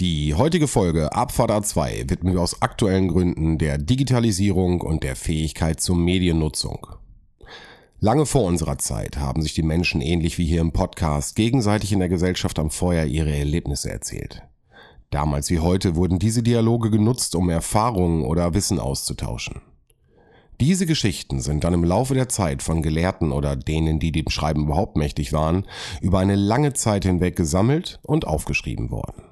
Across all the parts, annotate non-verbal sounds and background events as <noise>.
Die heutige Folge Abfahrt A2 widmen wir aus aktuellen Gründen der Digitalisierung und der Fähigkeit zur Mediennutzung. Lange vor unserer Zeit haben sich die Menschen ähnlich wie hier im Podcast gegenseitig in der Gesellschaft am Feuer ihre Erlebnisse erzählt. Damals wie heute wurden diese Dialoge genutzt, um Erfahrungen oder Wissen auszutauschen. Diese Geschichten sind dann im Laufe der Zeit von Gelehrten oder denen, die dem Schreiben überhaupt mächtig waren, über eine lange Zeit hinweg gesammelt und aufgeschrieben worden.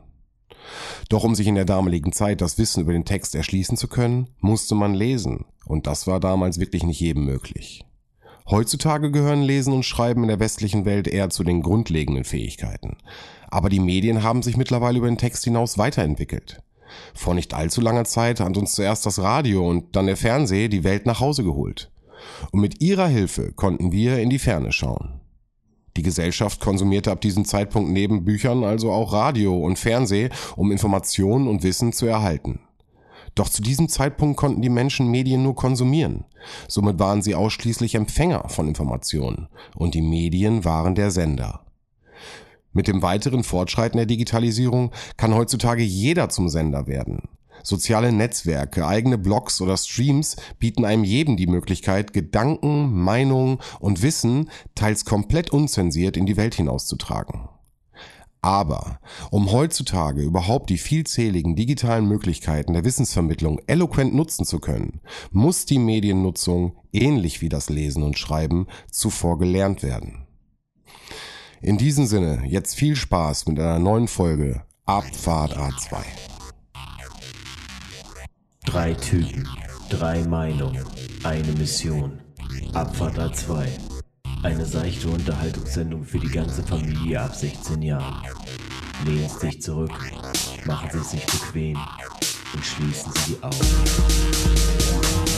Doch um sich in der damaligen Zeit das Wissen über den Text erschließen zu können, musste man lesen, und das war damals wirklich nicht jedem möglich. Heutzutage gehören Lesen und Schreiben in der westlichen Welt eher zu den grundlegenden Fähigkeiten. Aber die Medien haben sich mittlerweile über den Text hinaus weiterentwickelt. Vor nicht allzu langer Zeit hat uns zuerst das Radio und dann der Fernseher die Welt nach Hause geholt. Und mit ihrer Hilfe konnten wir in die Ferne schauen. Die Gesellschaft konsumierte ab diesem Zeitpunkt neben Büchern also auch Radio und Fernseh, um Informationen und Wissen zu erhalten. Doch zu diesem Zeitpunkt konnten die Menschen Medien nur konsumieren. Somit waren sie ausschließlich Empfänger von Informationen und die Medien waren der Sender. Mit dem weiteren Fortschreiten der Digitalisierung kann heutzutage jeder zum Sender werden. Soziale Netzwerke, eigene Blogs oder Streams bieten einem jedem die Möglichkeit, Gedanken, Meinungen und Wissen teils komplett unzensiert in die Welt hinauszutragen. Aber um heutzutage überhaupt die vielzähligen digitalen Möglichkeiten der Wissensvermittlung eloquent nutzen zu können, muss die Mediennutzung, ähnlich wie das Lesen und Schreiben, zuvor gelernt werden. In diesem Sinne, jetzt viel Spaß mit einer neuen Folge Abfahrt A2. Drei Typen, drei Meinungen, eine Mission. Abfahrt A2. Eine seichte Unterhaltungssendung für die ganze Familie ab 16 Jahren. Lehnen Sie sich zurück, machen Sie sich bequem und schließen Sie die Augen.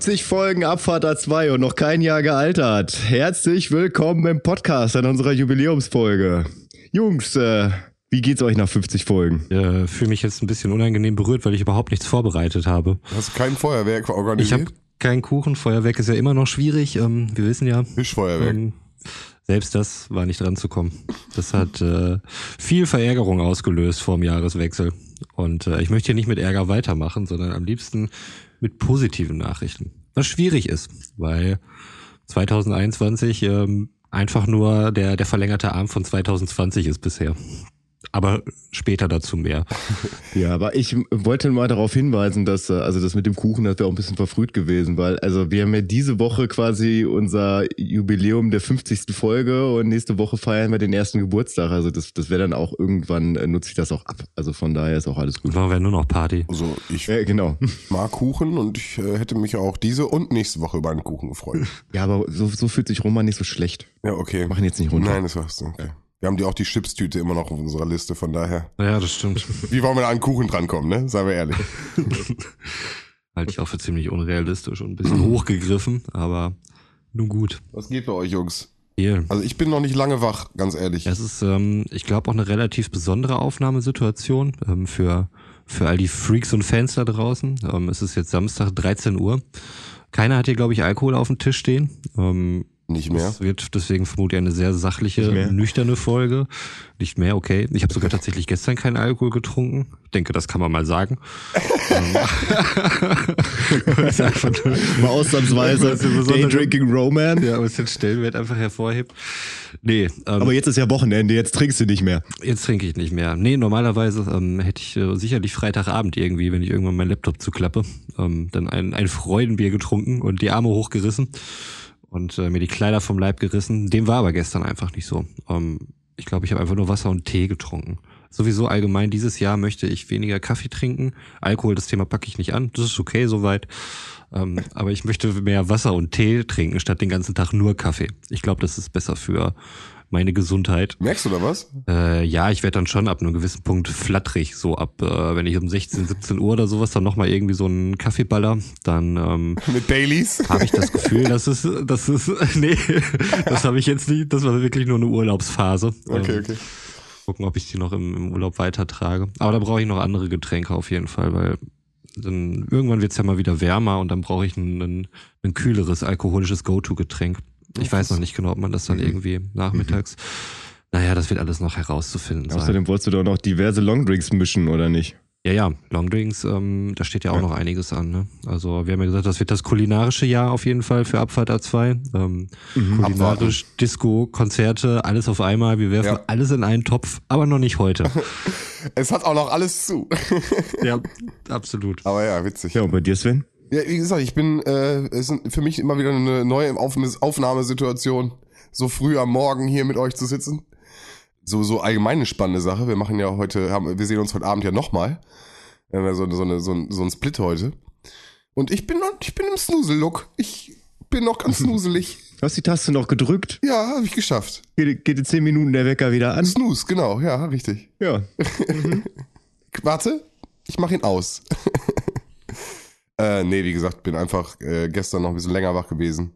50 Folgen Abfahrt A2 und noch kein Jahr gealtert. Herzlich willkommen im Podcast an unserer Jubiläumsfolge. Jungs, äh, wie geht's euch nach 50 Folgen? äh, fühle mich jetzt ein bisschen unangenehm berührt, weil ich überhaupt nichts vorbereitet habe. Hast du kein Feuerwerk Ich organisiert? habe keinen Kuchen, Feuerwerk ist ja immer noch schwierig. Ähm, wir wissen ja, Fischfeuerwerk. ähm, selbst das war nicht dran zu kommen. Das hat äh, viel Verärgerung ausgelöst vor dem Jahreswechsel. Und äh, ich möchte hier nicht mit Ärger weitermachen, sondern am liebsten mit positiven Nachrichten. Was schwierig ist, weil 2021 ähm, einfach nur der, der verlängerte Arm von 2020 ist bisher. Aber später dazu mehr. <laughs> Ja, aber ich wollte mal darauf hinweisen, dass, äh, also das mit dem Kuchen, das wäre auch ein bisschen verfrüht gewesen, weil, also wir haben ja diese Woche quasi unser Jubiläum der 50. Folge und nächste Woche feiern wir den ersten Geburtstag. Also das, das wäre dann auch irgendwann, äh, nutze ich das auch ab. Also von daher ist auch alles gut. Machen wir nur noch Party. Also ich Ja, genau. <laughs> mag Kuchen und ich äh, hätte mich auch diese und nächste Woche über einen Kuchen gefreut. <laughs> Ja, aber so, so fühlt sich Roman nicht so schlecht. Ja, okay. Machen jetzt nicht runter. Nein, das war's. Okay. Wir haben die auch die Chipstüte immer noch auf unserer Liste, von daher. Ja, das stimmt. Wie wollen wir da an Kuchen drankommen, ne? Seien wir ehrlich. <laughs> Halte ich auch für ziemlich unrealistisch und ein bisschen hochgegriffen, aber nun gut. Was geht bei euch, Jungs? Hier. Also ich bin noch nicht lange wach, ganz ehrlich. Es ist, ähm, ich glaube, auch eine relativ besondere Aufnahmesituation ähm, für, für all die Freaks und Fans da draußen. Ähm, es ist jetzt Samstag, 13 Uhr. Keiner hat hier, glaube ich, Alkohol auf dem Tisch stehen. Ähm, Nicht mehr. Es wird deswegen vermutlich eine sehr sachliche, nüchterne Folge. Nicht mehr, okay. Ich habe sogar tatsächlich gestern keinen Alkohol getrunken. Ich denke, das kann man mal sagen. <laughs> Ähm, <laughs> Mal ausnahmsweise Das Day Drinking Roman. ja, aber es den Stellenwert einfach hervorhebt. Nee, ähm, Aber jetzt ist ja Wochenende, jetzt trinkst du nicht mehr. Jetzt trinke ich nicht mehr. Nee, normalerweise ähm, hätte ich äh, sicherlich Freitagabend irgendwie, wenn ich irgendwann meinen Laptop zuklappe, ähm, dann ein, ein Freudenbier getrunken und die Arme hochgerissen und äh, mir die Kleider vom Leib gerissen. Dem war aber gestern einfach nicht so. Ähm, ich glaube, ich habe einfach nur Wasser und Tee getrunken. Sowieso allgemein dieses Jahr möchte ich weniger Kaffee trinken. Alkohol, das Thema packe ich nicht an. Das ist okay soweit. Ähm, aber ich möchte mehr Wasser und Tee trinken, statt den ganzen Tag nur Kaffee. Ich glaube, das ist besser für meine Gesundheit. Merkst du da was? Äh, ja, ich werde dann schon ab einem gewissen Punkt flatterig, so ab, äh, wenn ich um 16, 17 Uhr oder sowas dann nochmal irgendwie so einen Kaffeeballer, dann ähm, <laughs> Mit Baileys? habe ich das <laughs> Gefühl, dass es, das ist, <laughs> nee, das habe ich jetzt nicht, das war wirklich nur eine Urlaubsphase. Okay, Ähm, okay. gucken, ob ich die noch im, im Urlaub weitertrage. Aber da brauche ich noch andere Getränke auf jeden Fall, weil dann irgendwann wird's ja mal wieder wärmer und dann brauche ich ein, ein, ein kühleres alkoholisches Go-To-Getränk. Ich weiß noch nicht genau, ob man das dann Mhm. irgendwie nachmittags. Naja, das wird alles noch herauszufinden sein. Außerdem wolltest du doch noch diverse Longdrinks mischen, oder nicht? Ja, ja, Longdrinks, ähm, da steht ja auch Ja. noch einiges an. Ne? Also wir haben ja gesagt, das wird das kulinarische Jahr auf jeden Fall für Abfahrt A2. Ähm, Mhm. kulinarisch, Disco, Konzerte, alles auf einmal. Wir werfen Ja. alles in einen Topf, aber noch nicht heute. <laughs> Es hat auch noch alles zu. ja, <laughs> absolut. Aber ja, witzig. Ja, und bei dir, Sven? Ja, wie gesagt, ich bin, äh, es ist für mich immer wieder eine neue Auf Aufnahmesituation, so früh am Morgen hier mit euch zu sitzen. So, so allgemeine spannende Sache. Wir machen ja heute, haben, wir sehen uns heute Abend ja nochmal. Wir haben ja so, so, eine, so, ein, so ein Split heute. Und ich bin ich bin im Snooze-Look. Ich bin noch ganz <laughs> snuselig. Du hast die Taste noch gedrückt. Ja, habe ich geschafft. Geht, geht in 10 Minuten der Wecker wieder an. Snooze, genau, ja, richtig. Ja. <laughs> Warte, ich mach ihn aus. <laughs> äh, nee, wie gesagt, bin einfach äh, gestern noch ein bisschen länger wach gewesen.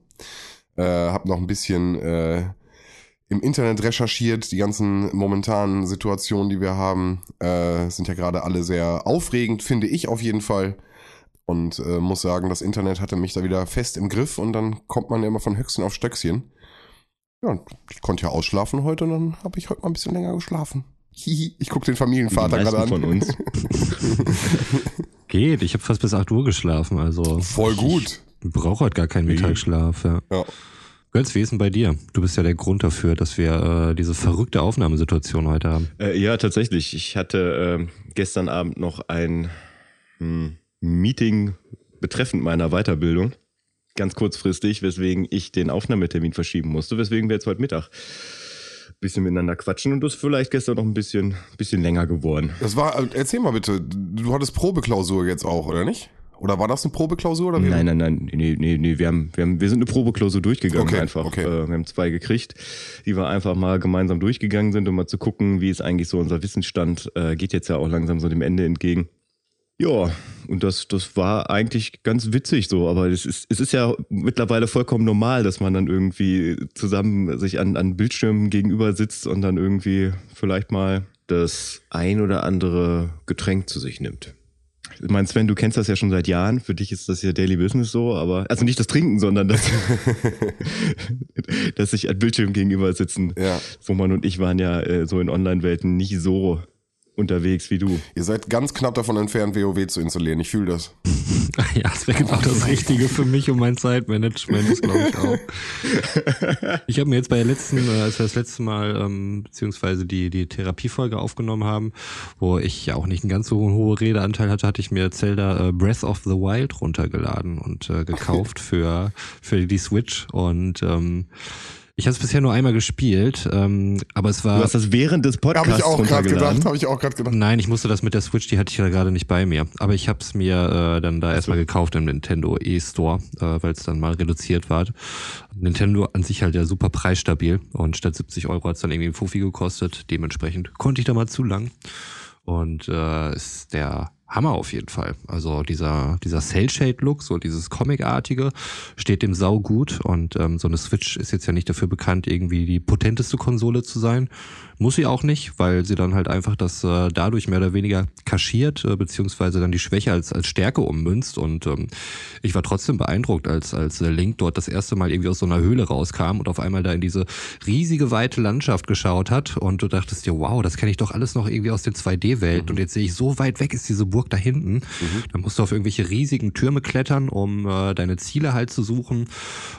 Äh, hab noch ein bisschen äh, im Internet recherchiert. Die ganzen momentanen Situationen, die wir haben, äh, sind ja gerade alle sehr aufregend, finde ich auf jeden Fall. Und äh, muss sagen, das Internet hatte mich da wieder fest im Griff und dann kommt man ja immer von Höchstchen auf Stöckchen. Ja, ich konnte ja ausschlafen heute und dann habe ich heute mal ein bisschen länger geschlafen. Hihi, ich gucke den Familienvater gerade an. von uns. <laughs> Geht, ich habe fast bis 8 Uhr geschlafen, also Voll gut. ich brauche heute gar keinen Mittagsschlaf. Ja. Ja. Götz, wie ist denn bei dir? Du bist ja der Grund dafür, dass wir äh, diese verrückte Aufnahmesituation heute haben. Äh, ja, tatsächlich. Ich hatte ähm, gestern Abend noch ein hm, Meeting betreffend meiner Weiterbildung. Ganz kurzfristig, weswegen ich den Aufnahmetermin verschieben musste, weswegen wir jetzt heute Mittag bisschen miteinander quatschen und das ist vielleicht gestern noch ein bisschen, bisschen länger geworden. Das war, äh, erzähl mal bitte, du hattest Probeklausur jetzt auch, oder nicht? Oder war das eine Probeklausur? Oder? Nein, nein, nein, nee, nee, nee, wir haben, wir haben, wir sind eine Probeklausur durchgegangen Okay, einfach. okay. Äh, wir haben zwei gekriegt, die wir einfach mal gemeinsam durchgegangen sind, um mal zu gucken, wie ist eigentlich so unser Wissensstand, äh, geht jetzt ja auch langsam so dem Ende entgegen. Ja, und das, das war eigentlich ganz witzig so, aber es ist, es ist ja mittlerweile vollkommen normal, dass man dann irgendwie zusammen sich an, an Bildschirmen gegenüber sitzt und dann irgendwie vielleicht mal das ein oder andere Getränk zu sich nimmt. Ich meine, Sven, du kennst das ja schon seit Jahren. Für dich ist das ja Daily Business so, aber also nicht das Trinken, sondern das, <laughs> dass sich an Bildschirm gegenüber sitzen. Ja. Roman und ich waren ja äh, so in Online-Welten nicht so unterwegs wie du. Ihr seid ganz knapp davon entfernt, WoW zu installieren. Ich fühle das. <laughs> Ja, das wäre genau das Richtige für mich und mein Zeitmanagement, das glaube ich auch. <laughs> Ich habe mir jetzt bei der letzten, äh, als wir das letzte Mal, ähm, beziehungsweise die, die Therapiefolge aufgenommen haben, wo ich ja auch nicht einen ganz so hohen Redeanteil hatte, hatte ich mir Zelda äh, Breath of the Wild runtergeladen und äh, gekauft <laughs> für, für die Switch und ähm, ich habe es bisher nur einmal gespielt, ähm, aber es war Du hast das während des Habe Podcasts ich auch gerade gedacht, habe ich auch gerade gedacht. Nein, ich musste das mit der Switch, die hatte ich ja gerade nicht bei mir. Aber ich habe es mir äh, dann da erstmal gekauft im Nintendo E-Store, äh, weil es dann mal reduziert war. Nintendo an sich halt ja super preisstabil und statt 70 Euro hat es dann irgendwie ein Fuffi gekostet. Dementsprechend konnte ich da mal zu lang. Und äh, ist der Hammer auf jeden Fall. Also dieser, dieser Cell-Shade-Look, so dieses Comic-artige, steht dem Sau gut. Und ähm, so eine Switch ist jetzt ja nicht dafür bekannt, irgendwie die potenteste Konsole zu sein. Muss sie auch nicht, weil sie dann halt einfach das äh, dadurch mehr oder weniger kaschiert, äh, beziehungsweise dann die Schwäche als, als Stärke ummünzt. Und ähm, ich war trotzdem beeindruckt, als, als Link dort das erste Mal irgendwie aus so einer Höhle rauskam und auf einmal da in diese riesige, weite Landschaft geschaut hat. Und du dachtest dir, wow, das kenne ich doch alles noch irgendwie aus den 2D-Welten. Und jetzt sehe ich, so weit weg ist diese Burg da hinten. Dann musst du auf irgendwelche riesigen Türme klettern, um äh, deine Ziele halt zu suchen.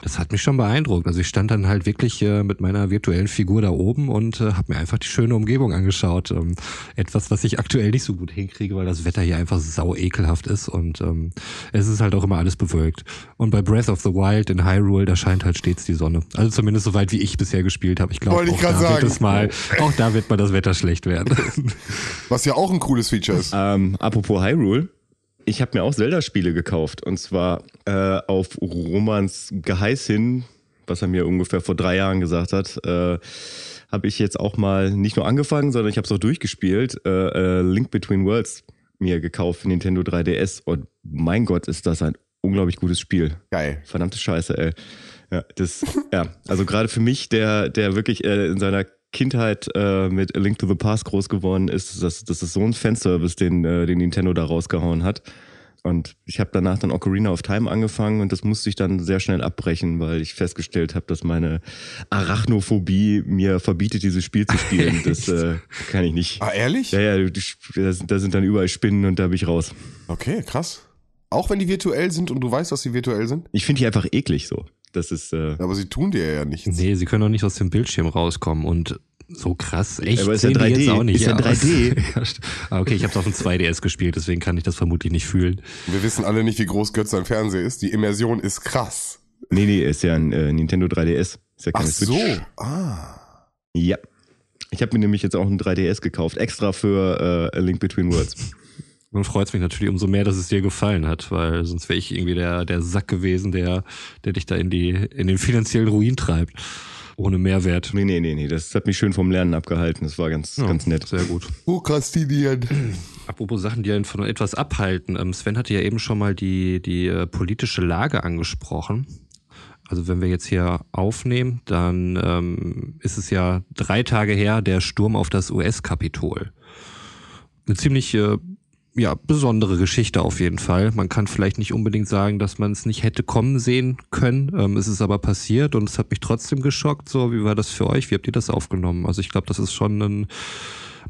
Das hat mich schon beeindruckt. Also ich stand dann halt wirklich äh, mit meiner virtuellen Figur da oben und äh, habe mir einfach die schöne Umgebung angeschaut. Ähm, etwas, was ich aktuell nicht so gut hinkriege, weil das Wetter hier einfach sau ekelhaft ist und ähm, es ist halt auch immer alles bewölkt. Und bei Breath of the Wild in Hyrule, da scheint halt stets die Sonne. Also zumindest so weit, wie ich bisher gespielt habe. Ich glaube, auch da wird es mal, <laughs> auch da wird mal das Wetter schlecht werden. Was ja auch ein cooles Feature ist. Ähm, apropos Hyrule, ich habe mir auch Zelda-Spiele gekauft und zwar äh, auf Romans Geheiß hin, was er mir ungefähr vor drei Jahren gesagt hat, äh, habe ich jetzt auch mal nicht nur angefangen, sondern ich habe es auch durchgespielt. Äh, äh, Link Between Worlds mir gekauft für Nintendo 3DS und mein Gott, ist das ein unglaublich gutes Spiel. Geil. Verdammte Scheiße, ey. Ja, das, <laughs> ja, also gerade für mich, der, der wirklich äh, in seiner Kindheit äh, mit A Link to the Past groß geworden ist, das, das ist so ein Fanservice, den, äh, den Nintendo da rausgehauen hat. Und ich habe danach dann Ocarina of Time angefangen und das musste ich dann sehr schnell abbrechen, weil ich festgestellt habe, dass meine Arachnophobie mir verbietet, dieses Spiel zu spielen. <laughs> Das äh, kann ich nicht. Ah, ehrlich? Ja, ja, die, da sind- da sind dann überall Spinnen und da bin ich raus. Okay, krass. Auch wenn die virtuell sind und du weißt, dass sie virtuell sind? Ich finde die einfach eklig so. Das ist, äh, Aber sie tun dir ja nichts. Nee, sie können doch nicht aus dem Bildschirm rauskommen und so krass. Echt Aber ist ja sehen die 3D, jetzt auch nicht. ist ja 3D. Ja, <laughs> Ah, okay, ich habe auf dem 2DS gespielt, deswegen kann ich das vermutlich nicht fühlen. Wir wissen alle nicht, wie groß Götz sein Fernseher ist. Die Immersion ist krass. nee, nee, ist ja ein äh, Nintendo 3DS. Ist ja Ach keine so. Switch. Ah. Ja. Ich habe mir nämlich jetzt auch ein 3DS gekauft, extra für äh, A Link Between Worlds. Nun freut es mich natürlich umso mehr, dass es dir gefallen hat, weil sonst wäre ich irgendwie der, der Sack gewesen, der, der dich da in, die, in den finanziellen Ruin treibt. Ohne Mehrwert. nee, nee, nee, nee, das hat mich schön vom Lernen abgehalten. Das war ganz, Ja, ganz nett. Sehr gut. Prokrastinieren. Apropos Sachen, die einen von etwas abhalten. Ähm, Sven hatte ja eben schon mal die, die äh, politische Lage angesprochen. Also wenn wir jetzt hier aufnehmen, dann ähm, ist es ja drei Tage her der Sturm auf das US-Kapitol. Eine ziemlich äh, ja, besondere Geschichte auf jeden Fall. Man kann vielleicht nicht unbedingt sagen, dass man es nicht hätte kommen sehen können. Ähm, es ist aber passiert und es hat mich trotzdem geschockt. So, wie war das für euch? Wie habt ihr das aufgenommen? Also ich glaube, das ist schon ein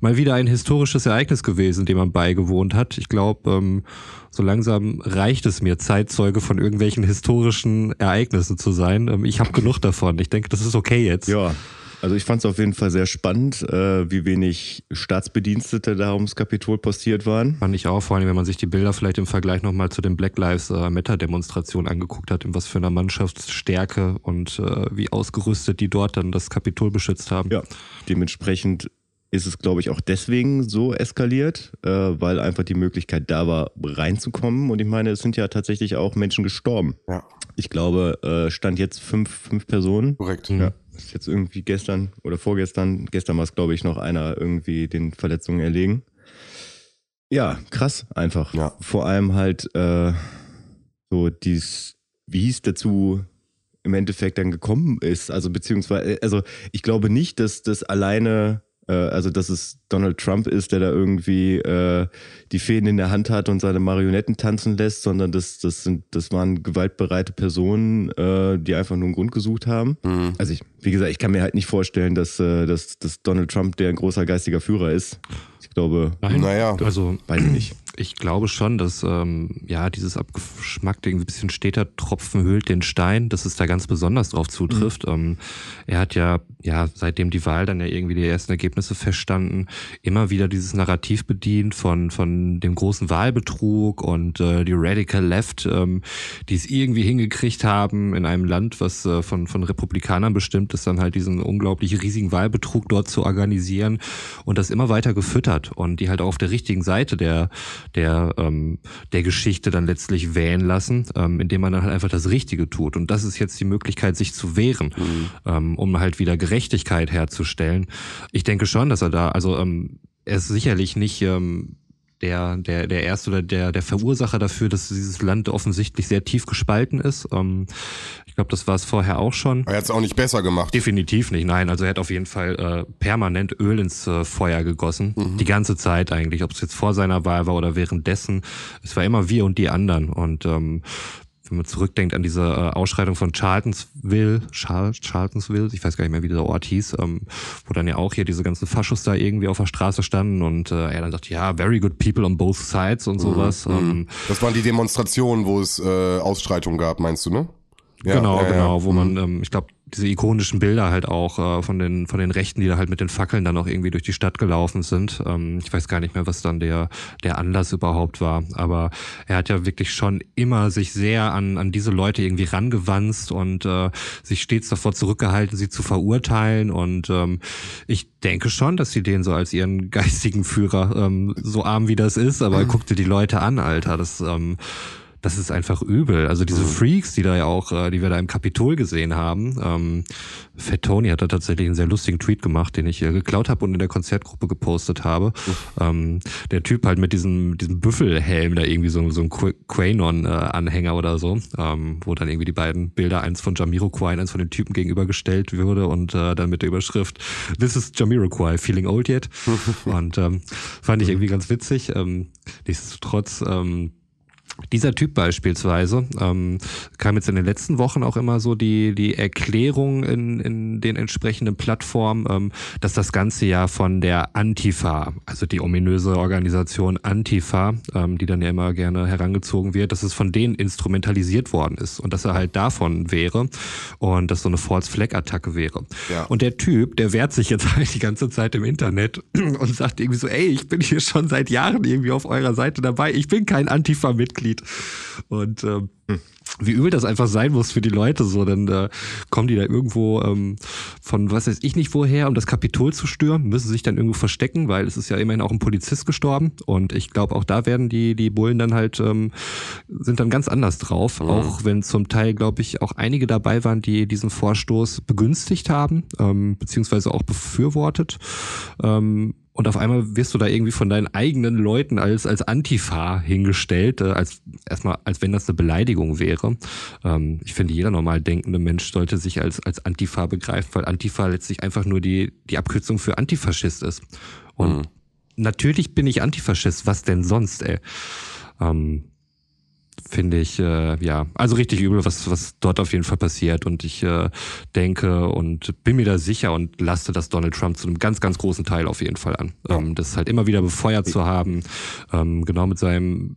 mal wieder ein historisches Ereignis gewesen, dem man beigewohnt hat. Ich glaube, ähm, so langsam reicht es mir, Zeitzeuge von irgendwelchen historischen Ereignissen zu sein. Ähm, ich habe genug davon. Ich denke, das ist okay jetzt. Ja, also ich fand es auf jeden Fall sehr spannend, äh, wie wenig Staatsbedienstete da ums Kapitol postiert waren. Fand ich auch, vor allem, wenn man sich die Bilder vielleicht im Vergleich nochmal zu den Black Lives äh, Matter Demonstrationen angeguckt hat, in was für einer Mannschaftsstärke und äh, wie ausgerüstet die dort dann das Kapitol beschützt haben. Ja, dementsprechend ist es, glaube ich, auch deswegen so eskaliert, äh, weil einfach die Möglichkeit da war, reinzukommen. Und ich meine, es sind ja tatsächlich auch Menschen gestorben. Ja, Ich glaube, äh, stand jetzt fünf, fünf Personen. korrekt. Ja, ist jetzt irgendwie gestern oder vorgestern, gestern war es, glaube ich, noch einer irgendwie den Verletzungen erlegen. Ja, krass einfach. Ja. Vor allem halt äh, so dies, wie es dazu im Endeffekt dann gekommen ist. Also beziehungsweise, also ich glaube nicht, dass das alleine, äh, also dass es Donald Trump ist, der da irgendwie äh, die Fäden in der Hand hat und seine Marionetten tanzen lässt, sondern das, das sind, das waren gewaltbereite Personen, äh, die einfach nur einen Grund gesucht haben. Mhm. Also ich, wie gesagt, ich kann mir halt nicht vorstellen, dass, äh, dass, dass Donald Trump der ein großer geistiger Führer ist. Ich glaube, Nein, Naja. also weiß ich nicht. Ich glaube schon, dass ähm, ja dieses abgeschmackte irgendwie ein bisschen steter Tropfen höhlt den Stein, dass es da ganz besonders drauf zutrifft. Ähm, er hat ja ja seitdem die Wahl dann ja irgendwie die ersten Ergebnisse feststanden, immer wieder dieses Narrativ bedient von von dem großen Wahlbetrug und äh, die Radical Left, ähm, die es irgendwie hingekriegt haben in einem Land, was äh, von von Republikanern bestimmt ist, dann halt diesen unglaublich riesigen Wahlbetrug dort zu organisieren und das immer weiter gefüttert und die halt auch auf der richtigen Seite der der ähm, der Geschichte dann letztlich wählen lassen, ähm, indem man dann halt einfach das Richtige tut. Und das ist jetzt die Möglichkeit, sich zu wehren, ähm, um halt wieder Gerechtigkeit herzustellen. Ich denke schon, dass er da, also ähm, er ist sicherlich nicht ähm, der, der, der erste oder der, der Verursacher dafür, dass dieses Land offensichtlich sehr tief gespalten ist. Ähm, ich glaube, das war es vorher auch schon. Er hat es auch nicht besser gemacht. Definitiv nicht, nein. Also er hat auf jeden Fall äh, permanent Öl ins äh, Feuer gegossen. Die ganze Zeit eigentlich, ob es jetzt vor seiner Wahl war oder währenddessen. Es war immer wir und die anderen. Und ähm, wenn man zurückdenkt an diese äh, Ausschreitung von Charltonsville, Char Charltonsville, ich weiß gar nicht mehr, wie dieser Ort hieß, ähm, wo dann ja auch hier diese ganzen Faschos da irgendwie auf der Straße standen und äh, er dann sagte, ja, very good people on both sides und sowas. Ähm, Das waren die Demonstrationen, wo es äh, Ausschreitungen gab, meinst du, ne? Ja, genau, ja, ja. genau, wo man, Mhm. ähm, ich glaube, diese ikonischen Bilder halt auch äh, von den von den Rechten, die da halt mit den Fackeln dann auch irgendwie durch die Stadt gelaufen sind. Ähm, ich weiß gar nicht mehr, was dann der der Anlass überhaupt war, aber er hat ja wirklich schon immer sich sehr an an diese Leute irgendwie rangewanzt und äh, sich stets davor zurückgehalten, sie zu verurteilen. Und ähm, ich denke schon, dass sie den so als ihren <laughs> geistigen Führer ähm, so arm wie das ist, aber guck dir die Leute an, Alter, das ähm, das ist einfach übel. Also diese mhm. Freaks, die da ja auch, äh, die wir da im Kapitol gesehen haben. Ähm, Fat Tony hat da tatsächlich einen sehr lustigen Tweet gemacht, den ich äh, geklaut habe und in der Konzertgruppe gepostet habe. Ähm, der Typ halt mit diesem, diesem Büffelhelm da irgendwie so, so ein Quanon-Anhänger oder so, ähm, wo dann irgendwie die beiden Bilder, eins von Jamiroquai, eins von den Typen gegenübergestellt würde und äh, dann mit der Überschrift This is Jamiroquai, feeling old yet? <laughs> und ähm, fand ich irgendwie ganz witzig. Ähm, nichtsdestotrotz ähm, dieser Typ beispielsweise ähm, kam jetzt in den letzten Wochen auch immer so die die Erklärung in, in den entsprechenden Plattformen, ähm, dass das ganze ja von der Antifa, also die ominöse Organisation Antifa, ähm, die dann ja immer gerne herangezogen wird, dass es von denen instrumentalisiert worden ist und dass er halt davon wäre und dass so eine False Flag Attacke wäre. Ja. Und der Typ, der wehrt sich jetzt <laughs> halt die ganze Zeit im Internet und sagt irgendwie so, ey, ich bin hier schon seit Jahren irgendwie auf eurer Seite dabei, ich bin kein Antifa-Mitglied Mitglied. Und ähm, hm. wie übel das einfach sein muss für die Leute so, dann äh, kommen die da irgendwo ähm, von was weiß ich nicht woher, um das Kapitol zu stürmen, müssen sich dann irgendwo verstecken, weil es ist ja immerhin auch ein Polizist gestorben und ich glaube auch da werden die die Bullen dann halt ähm, sind dann ganz anders drauf, mhm. auch wenn zum Teil glaube ich auch einige dabei waren, die diesen Vorstoß begünstigt haben ähm, beziehungsweise auch befürwortet. Ähm, und auf einmal wirst du da irgendwie von deinen eigenen Leuten als als Antifa hingestellt, äh, als erstmal als wenn das eine Beleidigung wäre. Ähm, ich finde, jeder normal denkende Mensch sollte sich als als Antifa begreifen, weil Antifa letztlich einfach nur die die Abkürzung für Antifaschist ist. Und mhm. natürlich bin ich Antifaschist, was denn sonst, ey? Ähm, finde ich, äh, ja, also richtig übel, was, was dort auf jeden Fall passiert. Und ich äh, denke und bin mir da sicher und laste das Donald Trump zu einem ganz, ganz großen Teil auf jeden Fall an. Ähm, das halt immer wieder befeuert zu haben, ähm, genau mit seinem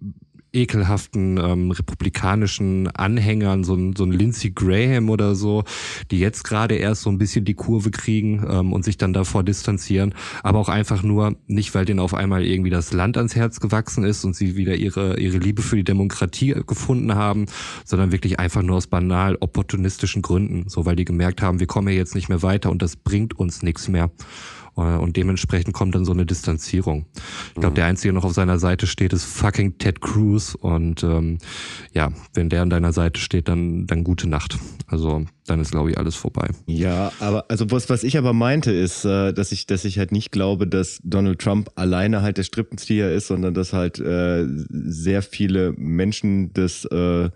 ekelhaften ähm, republikanischen Anhängern, so ein, so ein Lindsey Graham oder so, die jetzt gerade erst so ein bisschen die Kurve kriegen ähm, und sich dann davor distanzieren, aber auch einfach nur nicht, weil denen auf einmal irgendwie das Land ans Herz gewachsen ist und sie wieder ihre, ihre Liebe für die Demokratie gefunden haben, sondern wirklich einfach nur aus banal opportunistischen Gründen, so weil die gemerkt haben, wir kommen ja jetzt nicht mehr weiter und das bringt uns nichts mehr. Äh, und dementsprechend kommt dann so eine Distanzierung. Ich glaube, mhm. der Einzige, der noch auf seiner Seite steht, ist fucking Ted Cruz. Und ähm, ja, wenn der an deiner Seite steht, dann, dann gute Nacht. Also dann ist, glaube ich, alles vorbei. Ja, aber also was, was ich aber meinte, ist, äh, dass ich, dass ich halt nicht glaube, dass Donald Trump alleine halt der Strippenzieher ist, sondern dass halt äh, sehr viele Menschen das äh,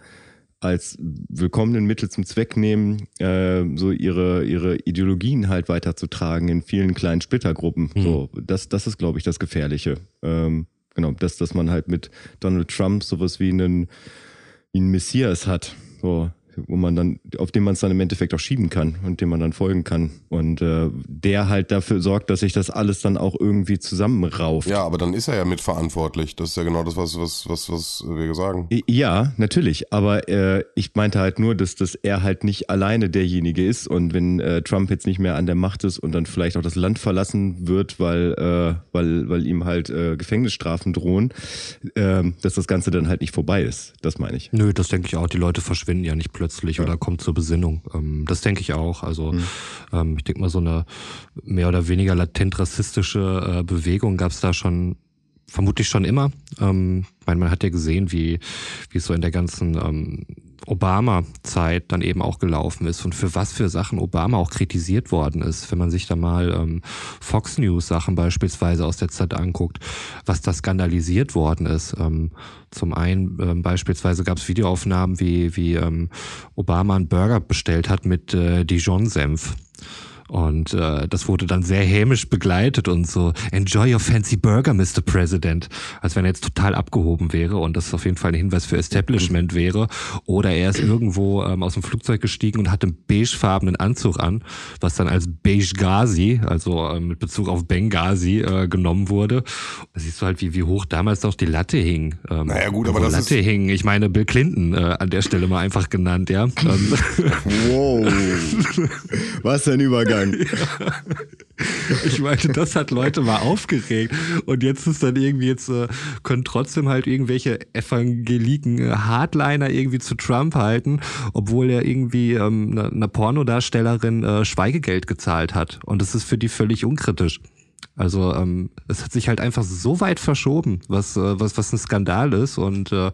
als willkommenen Mittel zum Zweck nehmen, äh, so ihre, ihre Ideologien halt weiterzutragen in vielen kleinen Splittergruppen. Mhm. So, das, das ist, glaube ich, das Gefährliche. Ähm, genau, dass, dass man halt mit Donald Trump sowas wie einen, wie einen Messias hat. So, wo man dann, auf den man es dann im Endeffekt auch schieben kann und dem man dann folgen kann. Und äh, der halt dafür sorgt, dass sich das alles dann auch irgendwie zusammenrauft. Ja, aber dann ist er ja mitverantwortlich. Das ist ja genau das, was, was, was, was wir sagen. Ja, natürlich. Aber äh, ich meinte halt nur, dass, dass er halt nicht alleine derjenige ist. Und wenn äh, Trump jetzt nicht mehr an der Macht ist und dann vielleicht auch das Land verlassen wird, weil, äh, weil, weil ihm halt äh, Gefängnisstrafen drohen, äh, dass das Ganze dann halt nicht vorbei ist. Das meine ich. Nö, das denke ich auch. Die Leute verschwinden ja nicht plötzlich plötzlich ja. oder kommt zur Besinnung. Ähm, das denke ich auch. Also mhm. ähm, ich denke mal, so eine mehr oder weniger latent rassistische äh, Bewegung gab es da schon vermutlich schon immer. Ähm, meine, man hat ja gesehen, wie, wie es so in der ganzen ähm, Obama-Zeit dann eben auch gelaufen ist und für was für Sachen Obama auch kritisiert worden ist. Wenn man sich da mal ähm, Fox News-Sachen beispielsweise aus der Zeit anguckt, was da skandalisiert worden ist. Ähm, zum einen ähm, beispielsweise gab es Videoaufnahmen, wie, wie ähm, Obama einen Burger bestellt hat mit äh, Dijon-Senf. Und äh, das wurde dann sehr hämisch begleitet und so, enjoy your fancy burger, Mr. President. Als wenn er jetzt total abgehoben wäre und das auf jeden Fall ein Hinweis für Establishment wäre. Oder er ist irgendwo ähm, aus dem Flugzeug gestiegen und hat einen beigefarbenen Anzug an, was dann als Beige Ghazi, also ähm, mit Bezug auf Benghazi, äh, genommen wurde. Da siehst du halt, wie, wie hoch damals noch die Latte hing. Ähm, naja gut, aber das Latte ist... hing. Ich meine, Bill Clinton äh, an der Stelle mal einfach genannt, ja. <laughs> Ähm, <laughs> wow. Was ein Übergang. Übergang. <laughs> Ich meinte, das hat Leute mal aufgeregt. Und jetzt ist dann irgendwie, jetzt äh, können trotzdem halt irgendwelche evangeliken äh, Hardliner irgendwie zu Trump halten, obwohl er irgendwie ähm, einer Pornodarstellerin äh, Schweigegeld gezahlt hat. Und das ist für die völlig unkritisch. Also ähm, es hat sich halt einfach so weit verschoben, was äh, was was ein Skandal ist und äh,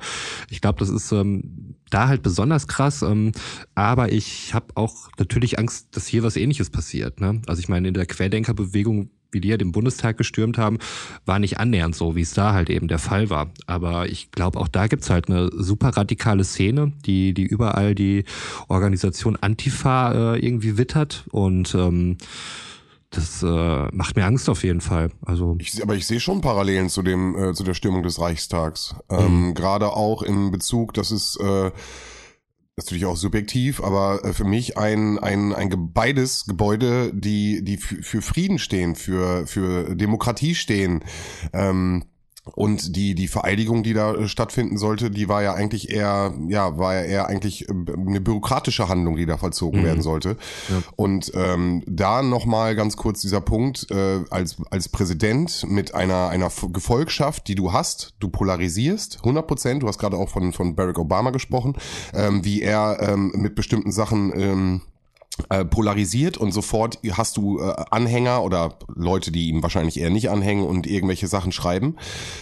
ich glaube, das ist ähm, da halt besonders krass. Ähm, aber ich habe auch natürlich Angst, dass hier was Ähnliches passiert. Ne? Also ich meine, in der Querdenkerbewegung wie die ja den Bundestag gestürmt haben, war nicht annähernd so, wie es da halt eben der Fall war. Aber ich glaube, auch da gibt's halt eine super radikale Szene, die, die überall die Organisation Antifa äh, irgendwie wittert und ähm, das äh, macht mir Angst auf jeden Fall. Also ich, aber ich sehe schon Parallelen zu dem äh, zu der Stürmung des Reichstags. Ähm, mhm. Gerade auch in Bezug, dass es äh, natürlich auch subjektiv, aber äh, für mich ein ein ein beides Gebäude, die die für Frieden stehen, für für Demokratie stehen. Ähm, und die, die Vereidigung, die da äh, stattfinden sollte, die war ja eigentlich eher, ja, war ja eher eigentlich äh, eine bürokratische Handlung, die da vollzogen mhm. werden sollte. Ja. Und ähm, da nochmal ganz kurz dieser Punkt, äh, als, als Präsident mit einer, einer Gefolgschaft, die du hast, du polarisierst, 100 Prozent, du hast gerade auch von, von Barack Obama gesprochen, ähm, wie er ähm, mit bestimmten Sachen ähm, äh, polarisiert und sofort hast du äh, Anhänger oder Leute, die ihm wahrscheinlich eher nicht anhängen und irgendwelche Sachen schreiben.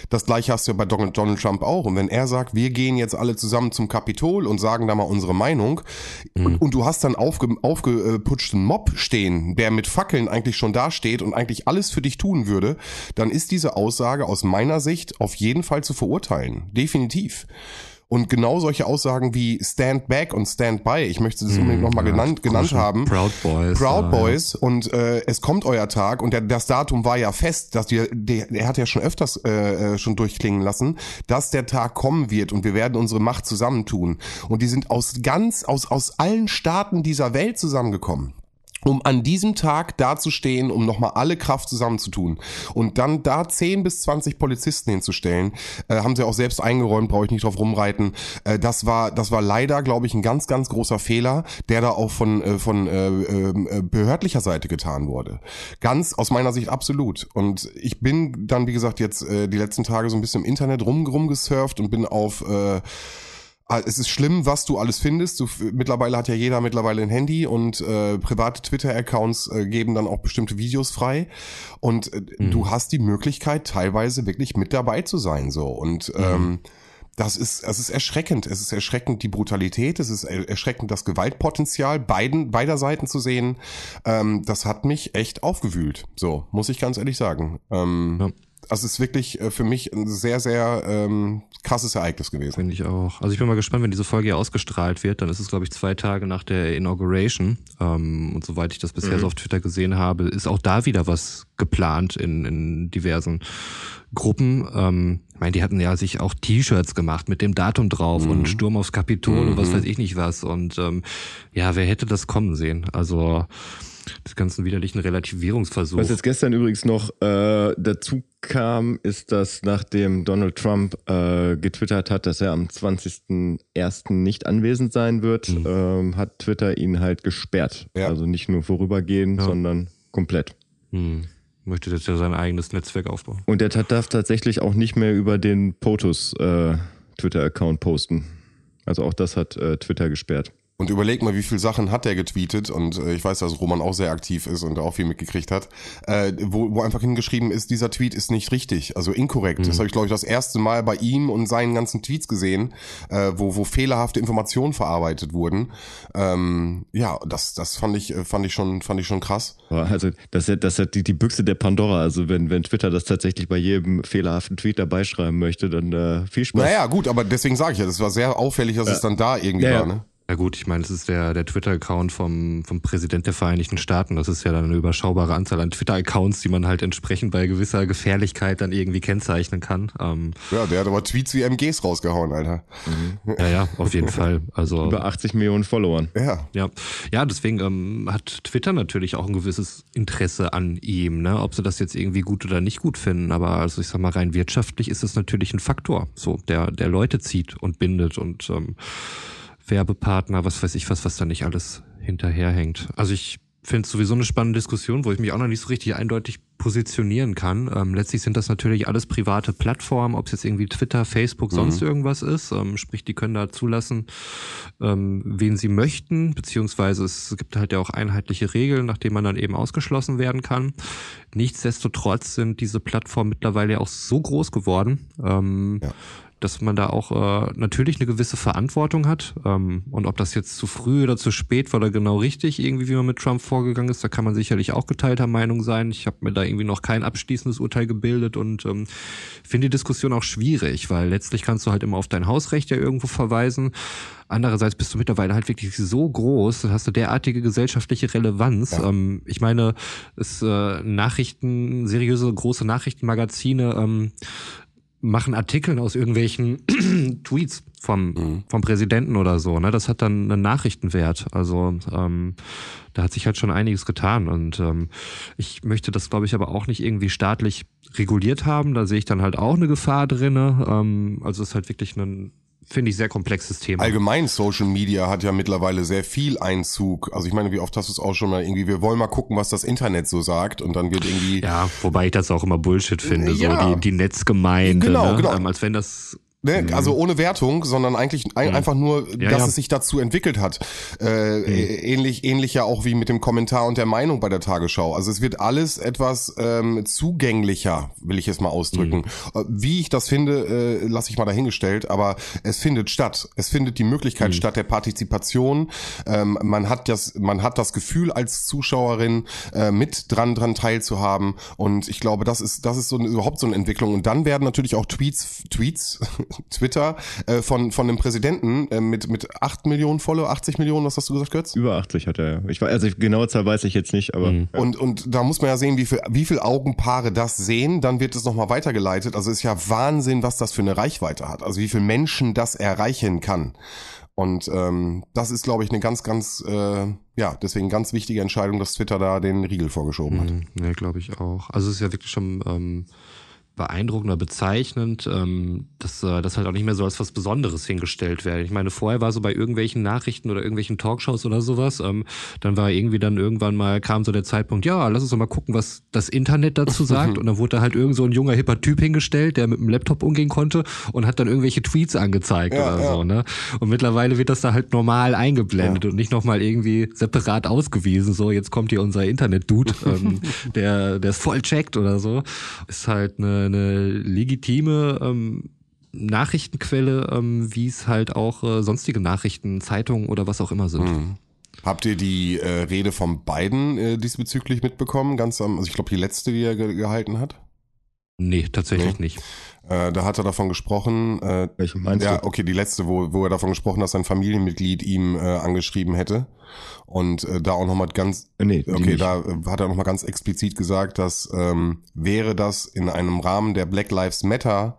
Das gleiche hast du ja bei Donald, Trump auch. Und wenn er sagt, wir gehen jetzt alle zusammen zum Kapitol und sagen da mal unsere Meinung mhm. und, und, du hast dann aufge, aufgeputschten Mob stehen, der mit Fackeln eigentlich schon da steht und eigentlich alles für dich tun würde, dann ist diese Aussage aus meiner Sicht auf jeden Fall zu verurteilen. Definitiv. Und genau solche Aussagen wie Stand Back und Stand By, ich möchte das unbedingt nochmal ja, genannt, genannt haben. Proud Boys. Proud Boys ja. und äh, es kommt euer Tag und der, das Datum war ja fest, dass die, der, er hat ja schon öfters äh, äh, schon durchklingen lassen, dass der Tag kommen wird und wir werden unsere Macht zusammentun. Und die sind aus ganz, aus, aus allen Staaten dieser Welt zusammengekommen um an diesem Tag dazustehen, um nochmal alle Kraft zusammenzutun und dann da 10 bis 20 Polizisten hinzustellen, äh, haben sie auch selbst eingeräumt, brauche ich nicht drauf rumreiten. Äh, das war, das war leider, glaube ich, ein ganz, ganz großer Fehler, der da auch von, äh, von äh, äh, behördlicher Seite getan wurde. Ganz aus meiner Sicht absolut. Und ich bin dann, wie gesagt, jetzt äh, die letzten Tage so ein bisschen im Internet rum, rumgesurft und bin auf äh, es ist schlimm, was du alles findest. Du, mittlerweile hat ja jeder mittlerweile ein Handy und äh, private Twitter-Accounts äh, geben dann auch bestimmte Videos frei. Und äh, mhm. du hast die Möglichkeit, teilweise wirklich mit dabei zu sein. so Und mhm. ähm, das ist, es ist erschreckend. Es ist erschreckend die Brutalität, es ist erschreckend das Gewaltpotenzial beiden, beider Seiten zu sehen. Ähm, das hat mich echt aufgewühlt. So, muss ich ganz ehrlich sagen. Ähm, ja also es ist wirklich äh, für mich ein sehr, sehr ähm, krasses Ereignis gewesen. Finde ich auch. Also ich bin mal gespannt, wenn diese Folge hier ausgestrahlt wird, dann ist es, glaube ich, zwei Tage nach der Inauguration. Ähm, und soweit ich das bisher mhm. so auf Twitter gesehen habe, ist auch da wieder was geplant in, in diversen Gruppen. Ähm, ich meine, die hatten ja sich auch T-Shirts gemacht mit dem Datum drauf mhm. und Sturm aufs Kapitol mhm. und was mhm. weiß ich nicht was. Und ähm, ja, wer hätte das kommen sehen? Also des ganzen widerlichen Relativierungsversuchs. Was jetzt gestern übrigens noch äh, dazu kam, ist, dass nachdem Donald Trump äh, getwittert hat, dass er am 20.01. nicht anwesend sein wird, mhm. ähm, hat Twitter ihn halt gesperrt. Ja. Also nicht nur vorübergehend, ja. sondern komplett. Mhm. Möchte jetzt ja sein eigenes Netzwerk aufbauen. Und er darf tatsächlich auch nicht mehr über den POTUS äh, Twitter-Account posten. Also auch das hat äh, Twitter gesperrt. Und überleg mal, wie viel Sachen hat der getweetet und äh, ich weiß, dass Roman auch sehr aktiv ist und auch viel mitgekriegt hat, äh, wo, wo einfach hingeschrieben ist, dieser Tweet ist nicht richtig, also inkorrekt. Mhm. Das habe ich, glaube ich, das erste Mal bei ihm und seinen ganzen Tweets gesehen, äh, wo, wo fehlerhafte Informationen verarbeitet wurden. Ähm, ja, das, das fand ich, äh, fand ich schon, fand ich schon krass. Also das ist, das ist die, die Büchse der Pandora. Also wenn, wenn Twitter das tatsächlich bei jedem fehlerhaften Tweet dabei schreiben möchte, dann äh, viel Spaß. Naja, gut, aber deswegen sage ich ja, das war sehr auffällig, dass ja. es dann da irgendwie ja, war. Ne? Ja gut, ich meine, es ist der, der Twitter-Account vom, vom Präsident der Vereinigten Staaten. Das ist ja dann eine überschaubare Anzahl an Twitter-Accounts, die man halt entsprechend bei gewisser Gefährlichkeit dann irgendwie kennzeichnen kann. Ähm, ja, der hat aber Tweets wie MGs rausgehauen, Alter. Mhm. Ja, ja, auf jeden Fall. Also <laughs> Über 80 Millionen Followern. Ja. Ja, ja deswegen ähm, hat Twitter natürlich auch ein gewisses Interesse an ihm, ne? ob sie das jetzt irgendwie gut oder nicht gut finden. Aber also ich sag mal, rein wirtschaftlich ist es natürlich ein Faktor, so der, der Leute zieht und bindet und ähm, Werbepartner, was weiß ich was, was da nicht alles hinterherhängt. Also ich finde es sowieso eine spannende Diskussion, wo ich mich auch noch nicht so richtig eindeutig positionieren kann. Ähm, letztlich sind das natürlich alles private Plattformen, ob es jetzt irgendwie Twitter, Facebook, sonst mhm. irgendwas ist. Ähm, sprich, die können da zulassen, ähm, wen sie möchten, beziehungsweise es gibt halt ja auch einheitliche Regeln, nachdem man dann eben ausgeschlossen werden kann. Nichtsdestotrotz sind diese Plattformen mittlerweile auch so groß geworden. Ähm, ja dass man da auch äh, natürlich eine gewisse Verantwortung hat. Ähm, und ob das jetzt zu früh oder zu spät war oder genau richtig, irgendwie, wie man mit Trump vorgegangen ist, da kann man sicherlich auch geteilter Meinung sein. Ich habe mir da irgendwie noch kein abschließendes Urteil gebildet und ähm, finde die Diskussion auch schwierig, weil letztlich kannst du halt immer auf dein Hausrecht ja irgendwo verweisen. Andererseits bist du mittlerweile halt wirklich so groß, hast du derartige gesellschaftliche Relevanz. Ja. Ähm, ich meine, es äh, Nachrichten, seriöse große Nachrichtenmagazine ähm, machen Artikeln aus irgendwelchen <clears throat> Tweets vom, mhm. vom Präsidenten oder so. Ne? Das hat dann einen Nachrichtenwert. Also ähm, da hat sich halt schon einiges getan. Und ähm, ich möchte das, glaube ich, aber auch nicht irgendwie staatlich reguliert haben. Da sehe ich dann halt auch eine Gefahr drinne. Ähm, also es ist halt wirklich ein finde ich, sehr komplexes Thema. Allgemein Social Media hat ja mittlerweile sehr viel Einzug. Also ich meine, wie oft hast du es auch schon mal irgendwie, wir wollen mal gucken, was das Internet so sagt und dann wird irgendwie... Ja, wobei ich das auch immer Bullshit finde, ja. so die, die Netzgemeinde. Genau, ne? genau. Ähm, als wenn das Ne? Mhm. Also ohne Wertung, sondern eigentlich ein, mhm. einfach nur, ja, dass ja. es sich dazu entwickelt hat. Äh, mhm. Ähnlich, ähnlich ja auch wie mit dem Kommentar und der Meinung bei der Tagesschau. Also es wird alles etwas ähm, zugänglicher, will ich es mal ausdrücken. Mhm. Äh, wie ich das finde, äh, lasse ich mal dahingestellt, aber es findet statt. Es findet die Möglichkeit mhm. statt der Partizipation. Ähm, man hat das, man hat das Gefühl als Zuschauerin äh, mit dran dran teilzuhaben. Und ich glaube, das ist, das ist so überhaupt so eine Entwicklung. Und dann werden natürlich auch Tweets, Tweets <laughs> Twitter äh, von, von dem Präsidenten äh, mit, mit 8 Millionen Follower, 80 Millionen, was hast du gesagt, Götz? Über 80 hat er, ja. Ich, also genaue Zahl weiß ich jetzt nicht, aber. Mhm. Und, und da muss man ja sehen, wie viel, wie viel Augenpaare das sehen, dann wird es nochmal weitergeleitet. Also ist ja Wahnsinn, was das für eine Reichweite hat. Also wie viele Menschen das erreichen kann. Und ähm, das ist, glaube ich, eine ganz, ganz, äh, ja, deswegen ganz wichtige Entscheidung, dass Twitter da den Riegel vorgeschoben hat. Mhm, ja, glaube ich auch. Also es ist ja wirklich schon ähm, beeindruckend oder bezeichnend, ähm, dass äh, das halt auch nicht mehr so als was Besonderes hingestellt werde. Ich meine, vorher war so bei irgendwelchen Nachrichten oder irgendwelchen Talkshows oder sowas, ähm, dann war irgendwie dann irgendwann mal, kam so der Zeitpunkt, ja, lass uns doch mal gucken, was das Internet dazu <laughs> sagt. und dann wurde da halt irgend so ein junger, hipper Typ hingestellt, der mit dem Laptop umgehen konnte und hat dann irgendwelche Tweets angezeigt ja, oder ja. so. Ne? Und mittlerweile wird das da halt normal eingeblendet ja. und nicht nochmal irgendwie separat ausgewiesen. So, jetzt kommt hier unser Internet-Dude, <laughs> ähm, der, der es voll checkt oder so. Ist halt eine eine legitime ähm, Nachrichtenquelle, ähm, wie es halt auch äh, sonstige Nachrichten, Zeitungen oder was auch immer sind. Mhm. Habt ihr die äh, Rede von Biden äh, diesbezüglich mitbekommen? Ganz am, also ich glaube die letzte, die er ge gehalten hat. Nee, tatsächlich nee. nicht. Äh, da hat er davon gesprochen. Äh, Welche meinst ja, du? okay, die letzte, wo, wo er davon gesprochen, dass sein Familienmitglied ihm äh, angeschrieben hätte. Und äh, da auch nochmal ganz, äh, nee, okay, da äh, hat er nochmal ganz explizit gesagt, dass ähm, wäre das in einem Rahmen der Black Lives Matter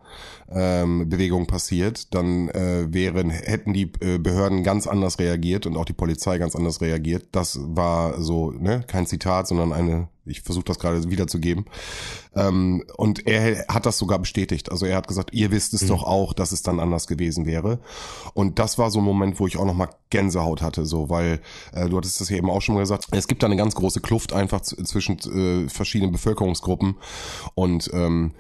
ähm, Bewegung passiert, dann äh, wären, hätten die äh, Behörden ganz anders reagiert und auch die Polizei ganz anders reagiert. Das war so, ne, kein Zitat, sondern eine, ich versuche das gerade wiederzugeben. Ähm, und er hat das sogar bestätigt. Also er hat gesagt, ihr wisst es mhm. doch auch, dass es dann anders gewesen wäre. Und das war so ein Moment, wo ich auch nochmal Gänsehaut hatte, so, weil äh, du hattest das ja eben auch schon mal gesagt, es gibt da eine ganz große Kluft einfach zwischen äh, verschiedenen Bevölkerungsgruppen. Und ähm,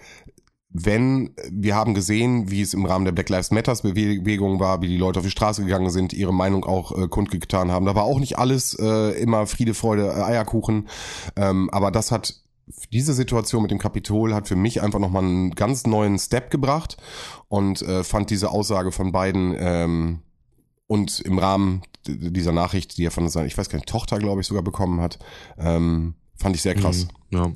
wenn wir haben gesehen, wie es im Rahmen der Black Lives Matters Bewegung war, wie die Leute auf die Straße gegangen sind, ihre Meinung auch äh, kundgetan haben. Da war auch nicht alles äh, immer Friede, Freude, äh, Eierkuchen, ähm, aber das hat diese Situation mit dem Kapitol hat für mich einfach nochmal einen ganz neuen Step gebracht und äh, fand diese Aussage von beiden ähm, und im Rahmen dieser Nachricht, die er von seiner, ich weiß gar nicht, Tochter, glaube ich, sogar bekommen hat, ähm, fand ich sehr krass. Mhm, ja.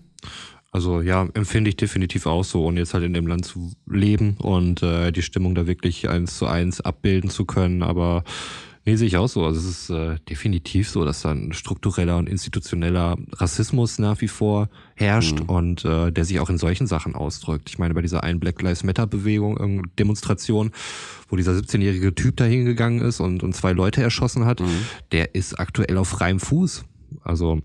Also ja, empfinde ich definitiv auch so und jetzt halt in dem Land zu leben und äh, die Stimmung da wirklich eins zu eins abbilden zu können. Aber nee, sehe ich auch so. Also es ist äh, definitiv so, dass dann struktureller und institutioneller Rassismus nach wie vor herrscht mhm. und äh, der sich auch in solchen Sachen ausdrückt. Ich meine, bei dieser einen Black Lives Matter Bewegung, Demonstration, wo dieser 17-jährige Typ da hingegangen ist und, und zwei Leute erschossen hat, mhm. der ist aktuell auf freiem Fuß. Also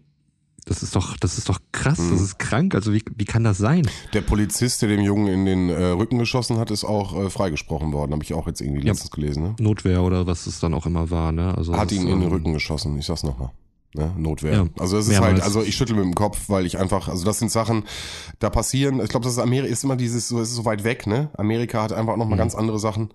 das ist doch, das ist doch krass, mhm. das ist krank. Also wie, wie kann das sein? Der Polizist, der dem Jungen in den äh, Rücken geschossen hat, ist auch äh, freigesprochen worden. Habe ich auch jetzt irgendwie letztens gelesen. Ne? Notwehr oder was es dann auch immer war. Ne? Also hat ihn in den ähm, Rücken geschossen. Ich sag's nochmal. Ne, Notwehr. Ja, also es ist mehrmals. halt, also ich schüttel mit dem Kopf, weil ich einfach, also das sind Sachen, da passieren, ich glaube, das ist Amerika, ist immer dieses, so, es ist so weit weg, ne? Amerika hat einfach noch mal Mhm. ganz andere Sachen.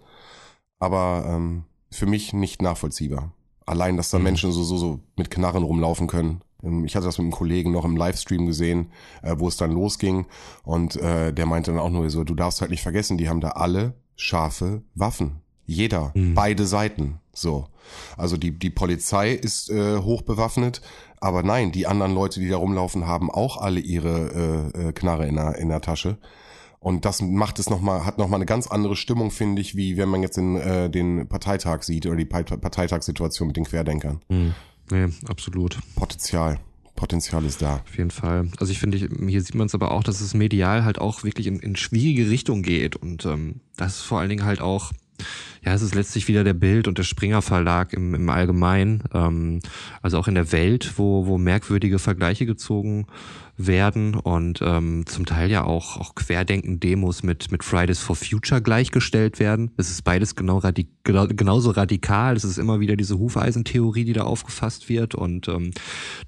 Aber ähm, für mich nicht nachvollziehbar. Allein, dass da Mhm. Menschen so, so, so mit Knarren rumlaufen können. Ähm, Ich hatte das mit einem Kollegen noch im Livestream gesehen, äh, wo es dann losging. Und äh, der meinte dann auch nur so, du darfst halt nicht vergessen, die haben da alle scharfe Waffen. Jeder, Mhm. beide Seiten. So. Also die, die Polizei ist äh, hoch bewaffnet, aber nein, die anderen Leute, die da rumlaufen, haben auch alle ihre äh, äh, Knarre in der, in der Tasche. Und das macht es noch mal, hat nochmal eine ganz andere Stimmung, finde ich, wie wenn man jetzt den, äh, den Parteitag sieht oder die Part- Parteitagssituation mit den Querdenkern. Hm. Nee, absolut. Potenzial. Potenzial ist da. Auf jeden Fall. Also ich finde, hier sieht man es aber auch, dass es medial halt auch wirklich in, in schwierige Richtung geht. Und ähm, das ist vor allen Dingen halt auch, ja, es ist letztlich wieder der Bild und der Springer Verlag im, im Allgemeinen. Ähm, also auch in der Welt, wo, wo merkwürdige Vergleiche gezogen werden und ähm, zum Teil ja auch, auch Querdenken-Demos mit, mit Fridays for Future gleichgestellt werden. Es ist beides genau radi genau, genauso radikal. Es ist immer wieder diese Hufeisentheorie, die da aufgefasst wird. Und ähm,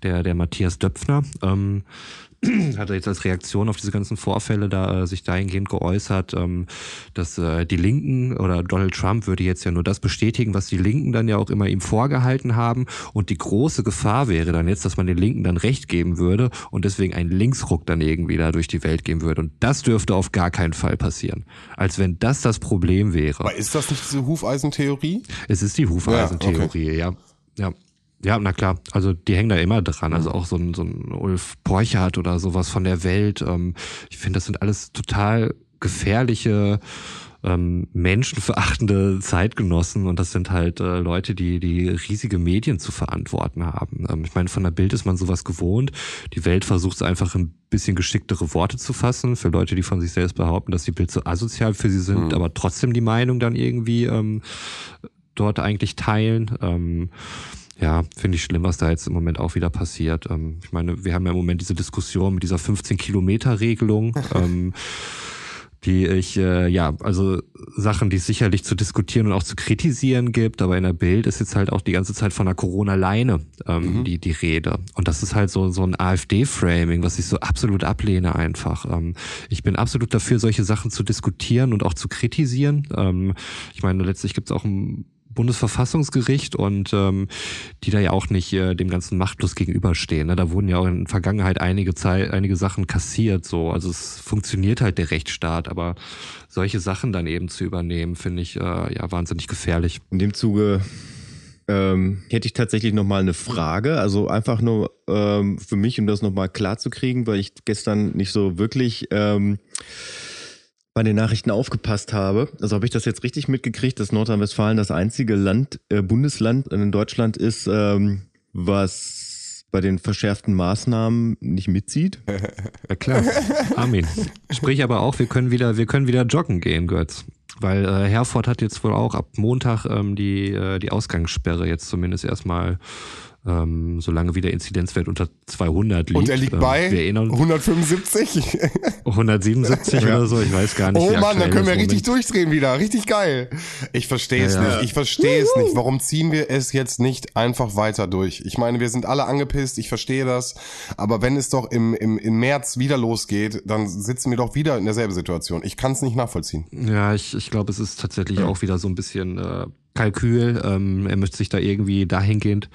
der, der Matthias Döpfner ähm, <clears throat> hat er jetzt als Reaktion auf diese ganzen Vorfälle da äh, sich dahingehend geäußert, ähm, dass äh, die Linken oder Donald Trump würde jetzt ja nur das bestätigen, was die Linken dann ja auch immer ihm vorgehalten haben. Und die große Gefahr wäre dann jetzt, dass man den Linken dann recht geben würde und deswegen ein Linksruck dann irgendwie da durch die Welt gehen würde. Und das dürfte auf gar keinen Fall passieren. Als wenn das das Problem wäre. Aber ist das nicht diese Hufeisentheorie? Es ist die Hufeisentheorie, ja, ja. Ja, na klar. Also die hängen da immer dran. Also auch so ein, so ein Ulf Borchardt oder sowas von der Welt. Ähm, ich finde, das sind alles total gefährliche, ähm, menschenverachtende Zeitgenossen und das sind halt äh, Leute, die die riesige Medien zu verantworten haben. Ähm, ich meine, von der Bild ist man sowas gewohnt. Die Welt versucht es einfach ein bisschen geschicktere Worte zu fassen für Leute, die von sich selbst behaupten, dass die Bild so asozial für sie sind, Mhm. aber trotzdem die Meinung dann irgendwie ähm, dort eigentlich teilen. Ähm, ja, finde ich schlimm, was da jetzt im Moment auch wieder passiert. Ähm, ich meine, wir haben ja im Moment diese Diskussion mit dieser 15-Kilometer-Regelung. <laughs> ähm, die ich, äh, ja, also Sachen, die es sicherlich zu diskutieren und auch zu kritisieren gibt, aber in der Bild ist jetzt halt auch die ganze Zeit von der Corona-Leine ähm, die, die Rede. Und das ist halt so, so ein AfD-Framing, was ich so absolut ablehne einfach. Ähm, ich bin absolut dafür, solche Sachen zu diskutieren und auch zu kritisieren. Ähm, ich meine, letztlich gibt es auch ein Bundesverfassungsgericht und ähm, die da ja auch nicht äh, dem ganzen machtlos gegenüberstehen. Ne? Da wurden ja auch in der Vergangenheit einige Zeit, einige Sachen kassiert. So, also es funktioniert halt der Rechtsstaat, aber solche Sachen dann eben zu übernehmen, finde ich äh, ja wahnsinnig gefährlich. In dem Zuge ähm, hätte ich tatsächlich noch mal eine Frage, also einfach nur ähm, für mich, um das noch mal klar zu kriegen, weil ich gestern nicht so wirklich ähm, bei den Nachrichten aufgepasst habe. Also habe ich das jetzt richtig mitgekriegt, dass Nordrhein-Westfalen das einzige Land, äh, Bundesland in Deutschland ist, ähm, was bei den verschärften Maßnahmen nicht mitzieht? <laughs> Ja klar, Armin. Sprich aber auch, wir können wieder, wir können wieder joggen gehen, Götz. Weil äh, Herford hat jetzt wohl auch ab Montag ähm, die, äh, die Ausgangssperre jetzt zumindest erstmal, ähm, solange wieder Inzidenzwert unter 200 liegt. Und er liegt Ähm, bei wir erinnern uns 175. 177 oder so, ich weiß gar nicht. Oh wie Mann, dann aktuell können wir richtig Moment- durchdrehen wieder. Richtig geil. Ich verstehe es Ja, ja. nicht. Ich verstehe es nicht. Warum ziehen wir es jetzt nicht einfach weiter durch? Ich meine, wir sind alle angepisst. Ich verstehe das. Aber wenn es doch im, im, im März wieder losgeht, dann sitzen wir doch wieder in derselben Situation. Ich kann es nicht nachvollziehen. Ja, ich, ich glaube, es ist tatsächlich auch wieder so ein bisschen äh, Kalkül. Ähm, er möchte sich da irgendwie dahingehend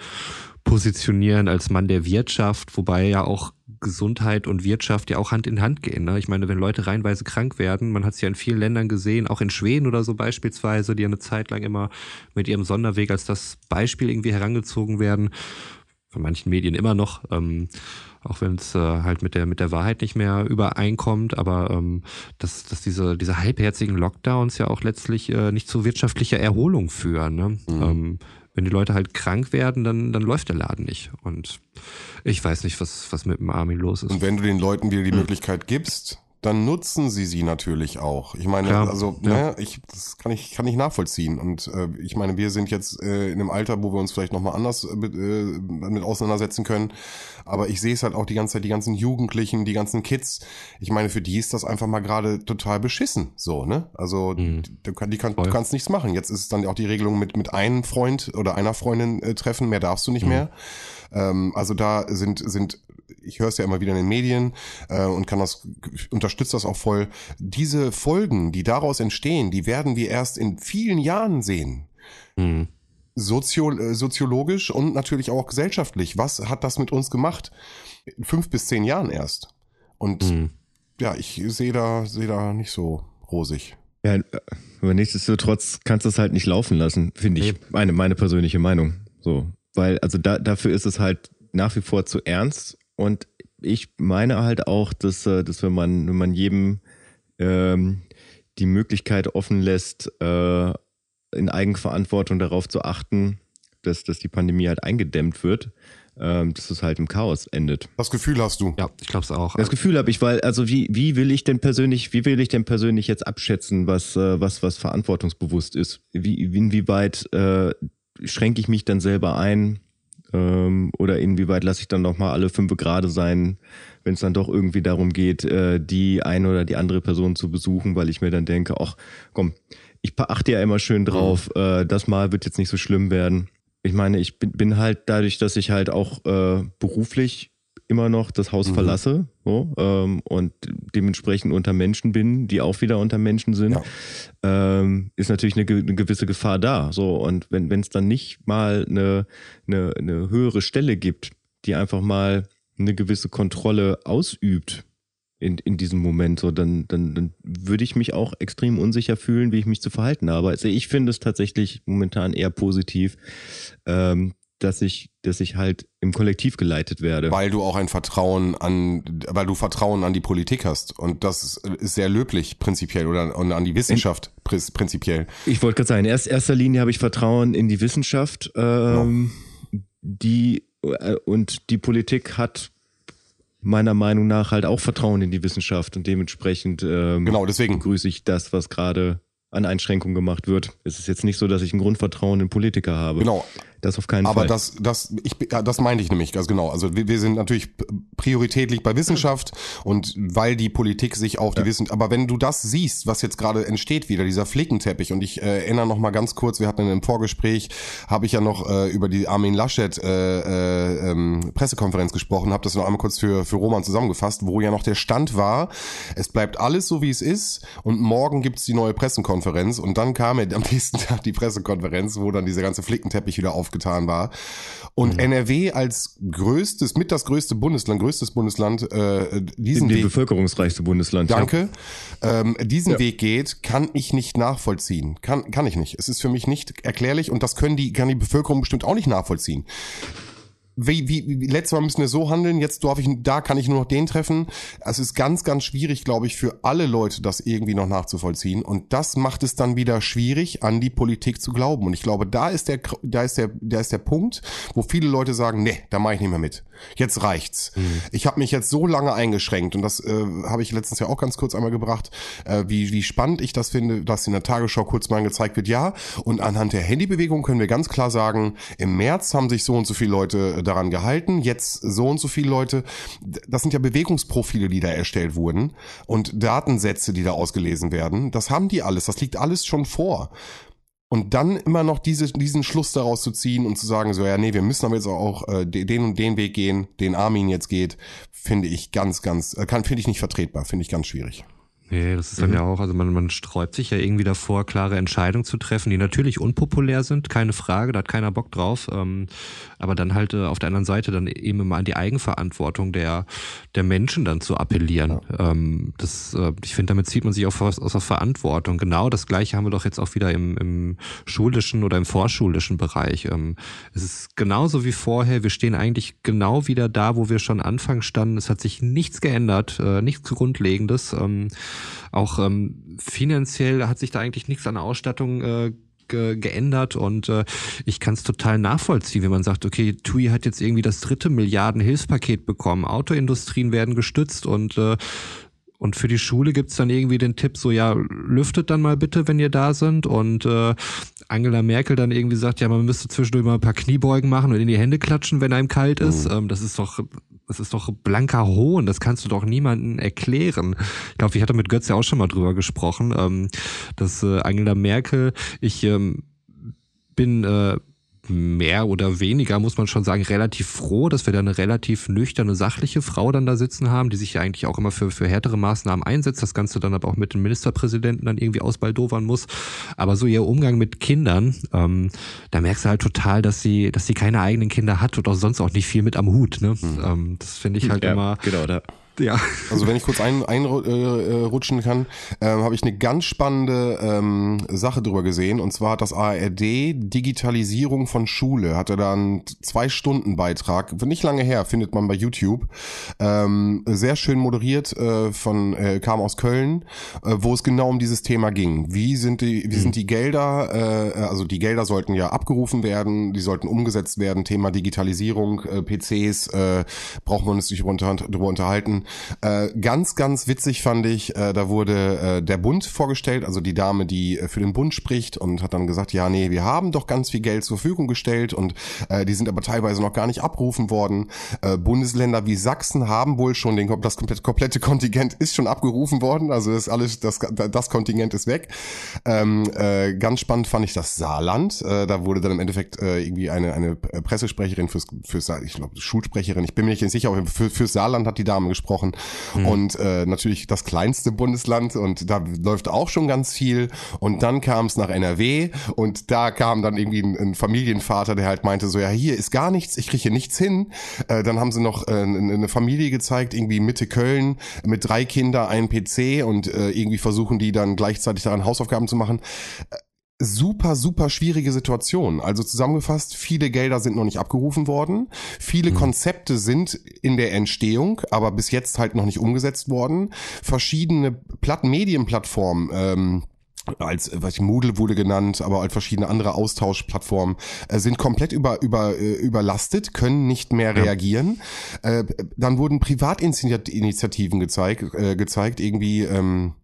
positionieren als Mann der Wirtschaft, wobei ja auch Gesundheit und Wirtschaft ja auch Hand in Hand gehen. Ne? Ich meine, wenn Leute reihenweise krank werden, man hat es ja in vielen Ländern gesehen, auch in Schweden oder so beispielsweise, die eine Zeit lang immer mit ihrem Sonderweg als das Beispiel irgendwie herangezogen werden, von manchen Medien immer noch, ähm, auch wenn es äh, halt mit der mit der Wahrheit nicht mehr übereinkommt, aber ähm, dass, dass diese diese halbherzigen Lockdowns ja auch letztlich äh, nicht zu wirtschaftlicher Erholung führen. Ne? Ähm, wenn die Leute halt krank werden, dann dann läuft der Laden nicht und ich weiß nicht, was was mit dem Armin los ist. Und wenn du den Leuten wieder die Möglichkeit gibst, dann nutzen sie sie natürlich auch. Ich meine, Klar, also ja. ne, ich das kann ich kann ich nachvollziehen und äh, ich meine, wir sind jetzt äh, in einem Alter, wo wir uns vielleicht noch mal anders äh, mit, äh, mit auseinandersetzen können, aber ich sehe es halt auch die ganze Zeit die ganzen Jugendlichen, die ganzen Kids. Ich meine, für die ist das einfach mal gerade total beschissen, so, ne? Also Mhm. du, kann, die kann, Voll. du kannst nichts machen. Jetzt ist es dann auch die Regelung mit mit einem Freund oder einer Freundin äh, treffen, mehr darfst du nicht Mhm. mehr. Ähm, also da sind sind ich höre es ja immer wieder in den Medien äh, und kann das unterstützt das auch voll. Diese Folgen, die daraus entstehen, die werden wir erst in vielen Jahren sehen. Mhm. Sozio äh, soziologisch und natürlich auch gesellschaftlich. Was hat das mit uns gemacht? In fünf bis zehn Jahren erst. Und Mhm. ja, ich sehe da, sehe da nicht so rosig. Ja, aber nichtsdestotrotz kannst du es halt nicht laufen lassen, finde ich. Meine, meine persönliche Meinung. So. Weil, also da, dafür ist es halt nach wie vor zu ernst. Und ich meine halt auch, dass, äh, dass wenn man, wenn man jedem ähm, die Möglichkeit offen lässt, äh, in Eigenverantwortung darauf zu achten, dass, dass die Pandemie halt eingedämmt wird, ähm, dass es halt im Chaos endet. Das Gefühl hast du. Ja, ich glaube es auch. Das Gefühl habe ich, weil also wie wie will ich denn persönlich, wie will ich denn persönlich jetzt abschätzen, was äh, was was verantwortungsbewusst ist? Wie inwieweit äh, schränke ich mich dann selber ein ähm, oder inwieweit lasse ich dann noch mal alle fünf Grade sein, wenn es dann doch irgendwie darum geht, äh, die eine oder die andere Person zu besuchen, weil ich mir dann denke, ach komm, ich achte ja immer schön drauf, äh, das Mal wird jetzt nicht so schlimm werden. Ich meine, ich bin, bin halt dadurch, dass ich halt auch äh, beruflich immer noch das Haus Mhm. verlasse so, ähm, und dementsprechend unter Menschen bin, die auch wieder unter Menschen sind, Ja. ähm, ist natürlich eine, eine gewisse Gefahr da. So und wenn wenn es dann nicht mal eine, eine, eine höhere Stelle gibt, die einfach mal eine gewisse Kontrolle ausübt in, in diesem Moment, so dann, dann, dann würde ich mich auch extrem unsicher fühlen, wie ich mich zu verhalten habe. Also ich finde es tatsächlich momentan eher positiv, ähm, dass ich, dass ich halt im Kollektiv geleitet werde. Weil du auch ein Vertrauen an, weil du Vertrauen an die Politik hast. Und das ist, ist sehr löblich prinzipiell oder und an die Wissenschaft prin- prinzipiell. Ich wollte gerade sagen, in erst- erster Linie habe ich Vertrauen in die Wissenschaft, ähm, die äh, und die Politik hat meiner Meinung nach halt auch Vertrauen in die Wissenschaft und dementsprechend ähm, Genau, deswegen. begrüße ich das, was gerade an Einschränkungen gemacht wird. Es ist jetzt nicht so, dass ich ein Grundvertrauen in Politiker habe. Genau. Das auf keinen Aber Fall. das, das, ich, ja, das meinte ich nämlich ganz genau. Also wir, wir sind natürlich prioritätlich bei Wissenschaft und weil die Politik sich auf die Wissenschaft, aber wenn du das siehst, was jetzt gerade entsteht wieder, dieser Flickenteppich und ich äh, erinnere noch mal ganz kurz, wir hatten in einem Vorgespräch, habe ich ja noch äh, über die Armin Laschet äh, äh, ähm, Pressekonferenz gesprochen, habe das noch einmal kurz für, für Roman zusammengefasst, wo ja noch der Stand war, es bleibt alles so, wie es ist und morgen gibt's die neue Pressekonferenz und dann kam ja am nächsten <laughs> Tag die Pressekonferenz, wo dann dieser ganze Flickenteppich wieder aufgetan war. Und Mhm. NRW als größtes, mit das größte Bundesland, größtes Bundesland, äh, diesen die Weg, bevölkerungsreichste Bundesland. danke, ähm, diesen Ja. Weg geht, kann ich nicht nachvollziehen. Kann, kann ich nicht. Es ist für mich nicht erklärlich und das können die, kann die Bevölkerung bestimmt auch nicht nachvollziehen. Wie, wie, wie, letztes Mal müssen wir so handeln, jetzt darf ich, da kann ich nur noch den treffen. Es ist ganz, ganz schwierig, glaube ich, für alle Leute, das irgendwie noch nachzuvollziehen. Und das macht es dann wieder schwierig, an die Politik zu glauben. Und ich glaube, da ist der, da ist der, da ist der Punkt, wo viele Leute sagen, nee, da mache ich nicht mehr mit. Jetzt reicht's. Ich habe mich jetzt so lange eingeschränkt und das äh, habe ich letztens ja auch ganz kurz einmal gebracht, äh, wie, wie spannend ich das finde, dass in der Tagesschau kurz mal gezeigt wird, ja. Und anhand der Handybewegung können wir ganz klar sagen, im März haben sich so und so viele Leute äh, daran gehalten, jetzt so und so viele Leute. Das sind ja Bewegungsprofile, die da erstellt wurden und Datensätze, die da ausgelesen werden. Das haben die alles, das liegt alles schon vor. Und dann immer noch diese, diesen Schluss daraus zu ziehen und zu sagen, so, ja, nee, wir müssen aber jetzt auch äh, de- den und den Weg gehen, den Armin jetzt geht, finde ich ganz, ganz, äh, kann, finde ich nicht vertretbar, finde ich ganz schwierig. Nee, das ist dann ja auch, also man, man sträubt sich ja irgendwie davor, klare Entscheidungen zu treffen, die natürlich unpopulär sind, keine Frage, da hat keiner Bock drauf. Ähm, aber dann halt äh, auf der anderen Seite dann eben immer an die Eigenverantwortung der, der Menschen dann zu appellieren. Ähm, das, äh, ich finde, damit zieht man sich auch aus, aus der Verantwortung. Genau das gleiche haben wir doch jetzt auch wieder im, im schulischen oder im vorschulischen Bereich. Ähm, es ist genauso wie vorher, wir stehen eigentlich genau wieder da, wo wir schon anfangs standen. Es hat sich nichts geändert, äh, nichts Grundlegendes. Ähm, auch ähm, finanziell hat sich da eigentlich nichts an der Ausstattung äh, ge geändert und äh, ich kann es total nachvollziehen, wenn man sagt, okay, TUI hat jetzt irgendwie das dritte Milliarden Hilfspaket bekommen, Autoindustrien werden gestützt und äh, und für die Schule gibt's dann irgendwie den Tipp, so ja, lüftet dann mal bitte, wenn ihr da sind. Und äh, Angela Merkel dann irgendwie sagt, ja, man müsste zwischendurch mal ein paar Kniebeugen machen und in die Hände klatschen, wenn einem kalt ist. Mhm. Ähm, das ist doch, das ist doch blanker Hohn. Das kannst du doch niemandem erklären. Ich glaube, ich hatte mit Götz ja auch schon mal drüber gesprochen, ähm, dass äh, Angela Merkel, ich ähm, bin äh, mehr oder weniger, muss man schon sagen, relativ froh, dass wir da eine relativ nüchterne, sachliche Frau dann da sitzen haben, die sich ja eigentlich auch immer für, für härtere Maßnahmen einsetzt, das Ganze dann aber auch mit dem Ministerpräsidenten dann irgendwie ausbaldowern muss. Aber so ihr Umgang mit Kindern, ähm, da merkst du halt total, dass sie, dass sie keine eigenen Kinder hat und auch sonst auch nicht viel mit am Hut. Ne? Mhm. Ähm, das finde ich halt ja, immer. Genau, da ja. Also wenn ich kurz einrutschen ein, äh, kann, ähm, habe ich eine ganz spannende ähm, Sache drüber gesehen. Und zwar hat das ARD Digitalisierung von Schule, hatte da einen Zwei-Stunden-Beitrag, nicht lange her, findet man bei YouTube. Ähm, sehr schön moderiert äh, von, äh, kam aus Köln, äh, wo es genau um dieses Thema ging. Wie sind die, wie sind die Gelder, äh, also die Gelder sollten ja abgerufen werden, die sollten umgesetzt werden, Thema Digitalisierung, äh, PCs, äh, braucht man uns sich darüber unterhalten. Äh, ganz, ganz witzig fand ich, äh, da wurde äh, der Bund vorgestellt, also die Dame, die äh, für den Bund spricht und hat dann gesagt, ja, nee, wir haben doch ganz viel Geld zur Verfügung gestellt und äh, die sind aber teilweise noch gar nicht abgerufen worden. Äh, Bundesländer wie Sachsen haben wohl schon den, das komplette, komplette Kontingent ist schon abgerufen worden, also das alles, das, das Kontingent ist weg. Ähm, äh, ganz spannend fand ich das Saarland, äh, da wurde dann im Endeffekt äh, irgendwie eine, eine Pressesprecherin fürs, fürs ich glaube, Schulsprecherin, ich bin mir nicht sicher, aber für, fürs Saarland hat die Dame gesprochen gesprochen. Mhm. Und äh, natürlich das kleinste Bundesland und da läuft auch schon ganz viel. Und dann kam es nach NRW und da kam dann irgendwie ein, ein, Familienvater, der halt meinte so, ja, hier ist gar nichts, ich kriege hier nichts hin. Äh, dann haben sie noch äh, eine Familie gezeigt, irgendwie Mitte Köln mit drei Kindern, ein PC und äh, irgendwie versuchen die dann gleichzeitig daran Hausaufgaben zu machen super, super schwierige Situation. Also zusammengefasst, viele Gelder sind noch nicht abgerufen worden. Viele mhm. Konzepte sind in der Entstehung, aber bis jetzt halt noch nicht umgesetzt worden. Verschiedene Platt Medienplattformen, ähm, als was ich, Moodle wurde genannt, aber halt verschiedene andere Austauschplattformen äh, sind komplett über, über, äh, überlastet, können nicht mehr reagieren. Ja. Äh, dann wurden Privatinitiativen gezeigt, äh, gezeigt irgendwie ähm,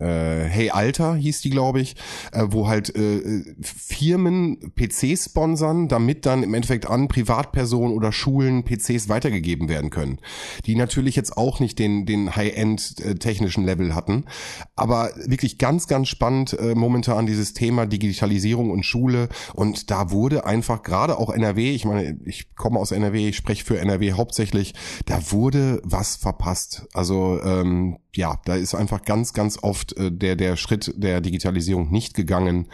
äh, Hey Alter hieß die, glaube ich, äh, wo halt äh, Firmen PCs sponsern, damit dann im Endeffekt an Privatpersonen oder Schulen PCs weitergegeben werden können. Die natürlich jetzt auch nicht den, den High-End äh, Level hatten. Aber wirklich ganz, ganz spannend äh, momentan dieses Thema Digitalisierung und Schule. Und da wurde einfach gerade auch NRW, ich meine, ich komme aus NRW, ich spreche für NRW hauptsächlich, da wurde was verpasst. Also ähm, ja, da ist einfach ganz, ganz oft äh, der, der Schritt der Digitalisierung nicht gegangen.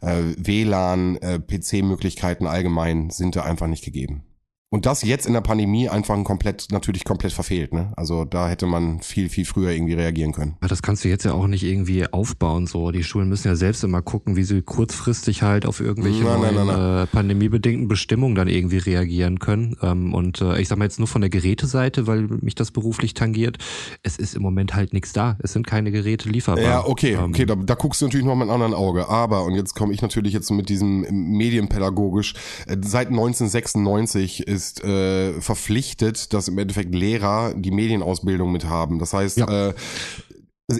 Äh, WLAN, äh, PC-Möglichkeiten allgemein sind da einfach nicht gegeben. Und das jetzt in der Pandemie einfach ein komplett, natürlich komplett verfehlt, ne? Also da hätte man viel, viel früher irgendwie reagieren können. Ja, das kannst du jetzt ja auch nicht irgendwie aufbauen, so. Die Schulen müssen ja selbst immer gucken, wie sie kurzfristig halt auf irgendwelche nein, neuen, nein, nein, äh, pandemiebedingten Bestimmungen dann irgendwie reagieren können. Ähm, und äh, ich sag mal jetzt nur von der Geräteseite, weil mich das beruflich tangiert. Es ist im Moment halt nichts da. Es sind keine Geräte lieferbar. Ja, okay, ähm, okay, da, da guckst du natürlich noch mit einem anderen Auge. Aber, und jetzt komme ich natürlich jetzt mit diesem medienpädagogisch, äh, seit 1996 ist ist äh, verpflichtet, dass im Endeffekt Lehrer die Medienausbildung mit haben. Das heißt, ja. äh,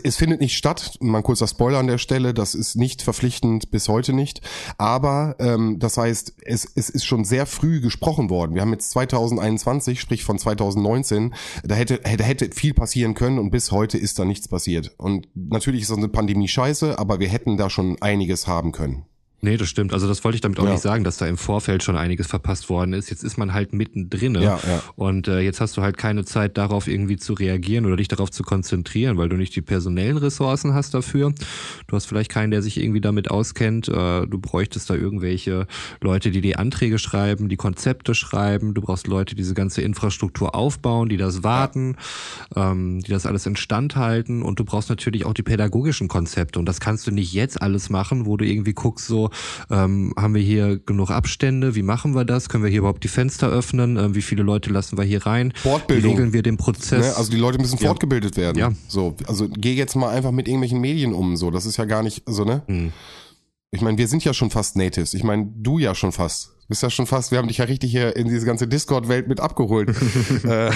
es findet nicht statt, mal kurzer Spoiler an der Stelle, das ist nicht verpflichtend bis heute nicht. Aber ähm, das heißt, es, es ist schon sehr früh gesprochen worden. Wir haben jetzt 2021, sprich von 2019, da hätte, hätte, hätte viel passieren können und bis heute ist da nichts passiert. Und natürlich ist so eine Pandemie scheiße, aber wir hätten da schon einiges haben können. Nee, das stimmt. Also das wollte ich damit auch ja. nicht sagen, dass da im Vorfeld schon einiges verpasst worden ist. Jetzt ist man halt mittendrin ja, ja. und äh, jetzt hast du halt keine Zeit darauf irgendwie zu reagieren oder dich darauf zu konzentrieren, weil du nicht die personellen Ressourcen hast dafür. Du hast vielleicht keinen, der sich irgendwie damit auskennt. Äh, du bräuchtest da irgendwelche Leute, die die Anträge schreiben, die Konzepte schreiben. Du brauchst Leute, die diese ganze Infrastruktur aufbauen, die das warten, ähm, die das alles instand halten und du brauchst natürlich auch die pädagogischen Konzepte und das kannst du nicht jetzt alles machen, wo du irgendwie guckst so, ähm, haben wir hier genug Abstände? Wie machen wir das? Können wir hier überhaupt die Fenster öffnen? Ähm, wie viele Leute lassen wir hier rein? Fortbildung. Wie regeln wir den Prozess? Ne? Also die Leute müssen ja. fortgebildet werden. Ja. So, also geh jetzt mal einfach mit irgendwelchen Medien um. So, das ist ja gar nicht so ne. Hm. Ich meine, wir sind ja schon fast Natives. Ich meine, du ja schon fast. Du bist ja schon fast, wir haben dich ja richtig hier in diese ganze Discord-Welt mit abgeholt. <laughs> äh, ja,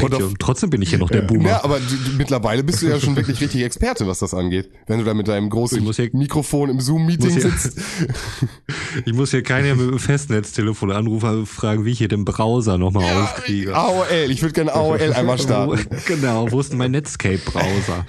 und auf- trotzdem bin ich hier noch der Boomer. ja, aber mittlerweile bist du ja schon wirklich richtig Experte, was das angeht. Wenn du da mit deinem großen hier- Mikrofon im Zoom-Meeting sitzt. Ich muss hier <laughs> keiner mit dem Festnetztelefon anrufen und fragen, wie ich hier den Browser nochmal aufkriege. AOL, ich würde gerne AOL einmal starten. <laughs> genau, wo ist denn mein Netscape-Browser?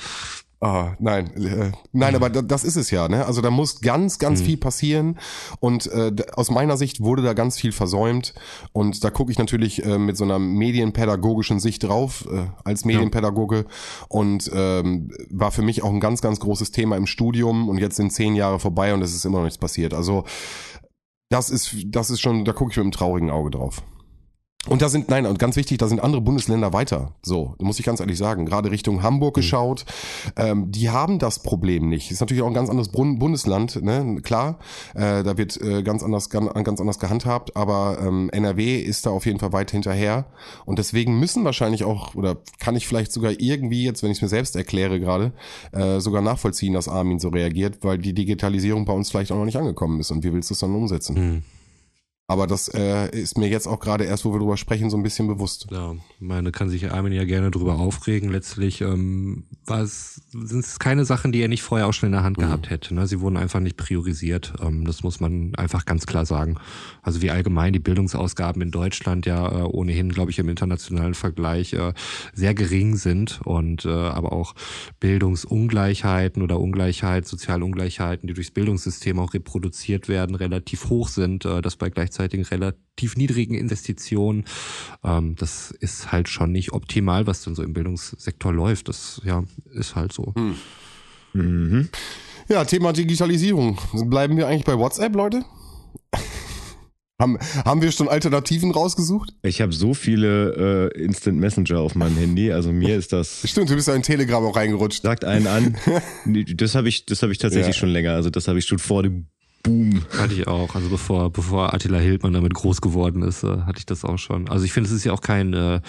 Ah, nein, äh, nein, aber da, das ist es ja. Ne? Also da muss ganz, Mhm. ganz viel passieren und äh, aus meiner Sicht wurde da ganz viel versäumt und da gucke ich natürlich äh, mit so einer medienpädagogischen Sicht drauf äh, als Medienpädagoge und ähm, war für mich auch ein ganz, ganz großes Thema im Studium und jetzt sind zehn Jahre vorbei und es ist immer noch nichts passiert. Also das ist, das ist schon, da gucke ich mit einem traurigen Auge drauf. Und da sind, nein, und ganz wichtig, da sind andere Bundesländer weiter. So, muss ich ganz ehrlich sagen. Gerade Richtung Hamburg geschaut. Ähm, die haben das Problem nicht. Ist natürlich auch ein ganz anderes Bundesland, ne? Klar. Äh, da wird äh, ganz anders, ganz, ganz anders gehandhabt, aber ähm, NRW ist da auf jeden Fall weit hinterher. Und deswegen müssen wahrscheinlich auch, oder kann ich vielleicht sogar irgendwie, jetzt wenn ich es mir selbst erkläre gerade, äh, sogar nachvollziehen, dass Armin so reagiert, weil die Digitalisierung bei uns vielleicht auch noch nicht angekommen ist. Und wie willst du es dann umsetzen? Hm. Aber das äh, ist mir jetzt auch gerade erst, wo wir drüber sprechen, so ein bisschen bewusst. Ja, meine kann sich Armin ja gerne drüber aufregen. Letztlich ähm, sind es keine Sachen, die er nicht vorher auch schon in der Hand gehabt hätte. Ne? Sie wurden einfach nicht priorisiert. Ähm, das muss man einfach ganz klar sagen. Also wie allgemein die Bildungsausgaben in Deutschland ja äh, ohnehin, glaube ich, im internationalen Vergleich äh, sehr gering sind und äh, aber auch Bildungsungleichheiten oder Ungleichheit, Sozialungleichheiten, die durchs Bildungssystem auch reproduziert werden, relativ hoch sind. Äh, das bei gleichzeitigen relativ niedrigen Investitionen. Ähm, das ist halt schon nicht optimal, was denn so im Bildungssektor läuft. Das ja ist halt so. Mhm. Ja, Thema Digitalisierung. Bleiben wir eigentlich bei WhatsApp, Leute? <laughs> haben, haben wir schon Alternativen rausgesucht? Ich habe so viele äh, Instant Messenger auf meinem Handy, also mir ist das <laughs> Stimmt, du bist ja in Telegram auch reingerutscht. sagt einen an. <laughs> Das habe ich, das habe ich tatsächlich Ja. schon länger. Also das habe ich schon vor dem Boom. Hatte ich auch. Also bevor, bevor Attila Hildmann damit groß geworden ist, äh, hatte ich das auch schon. Also ich finde, es ist ja auch kein, äh,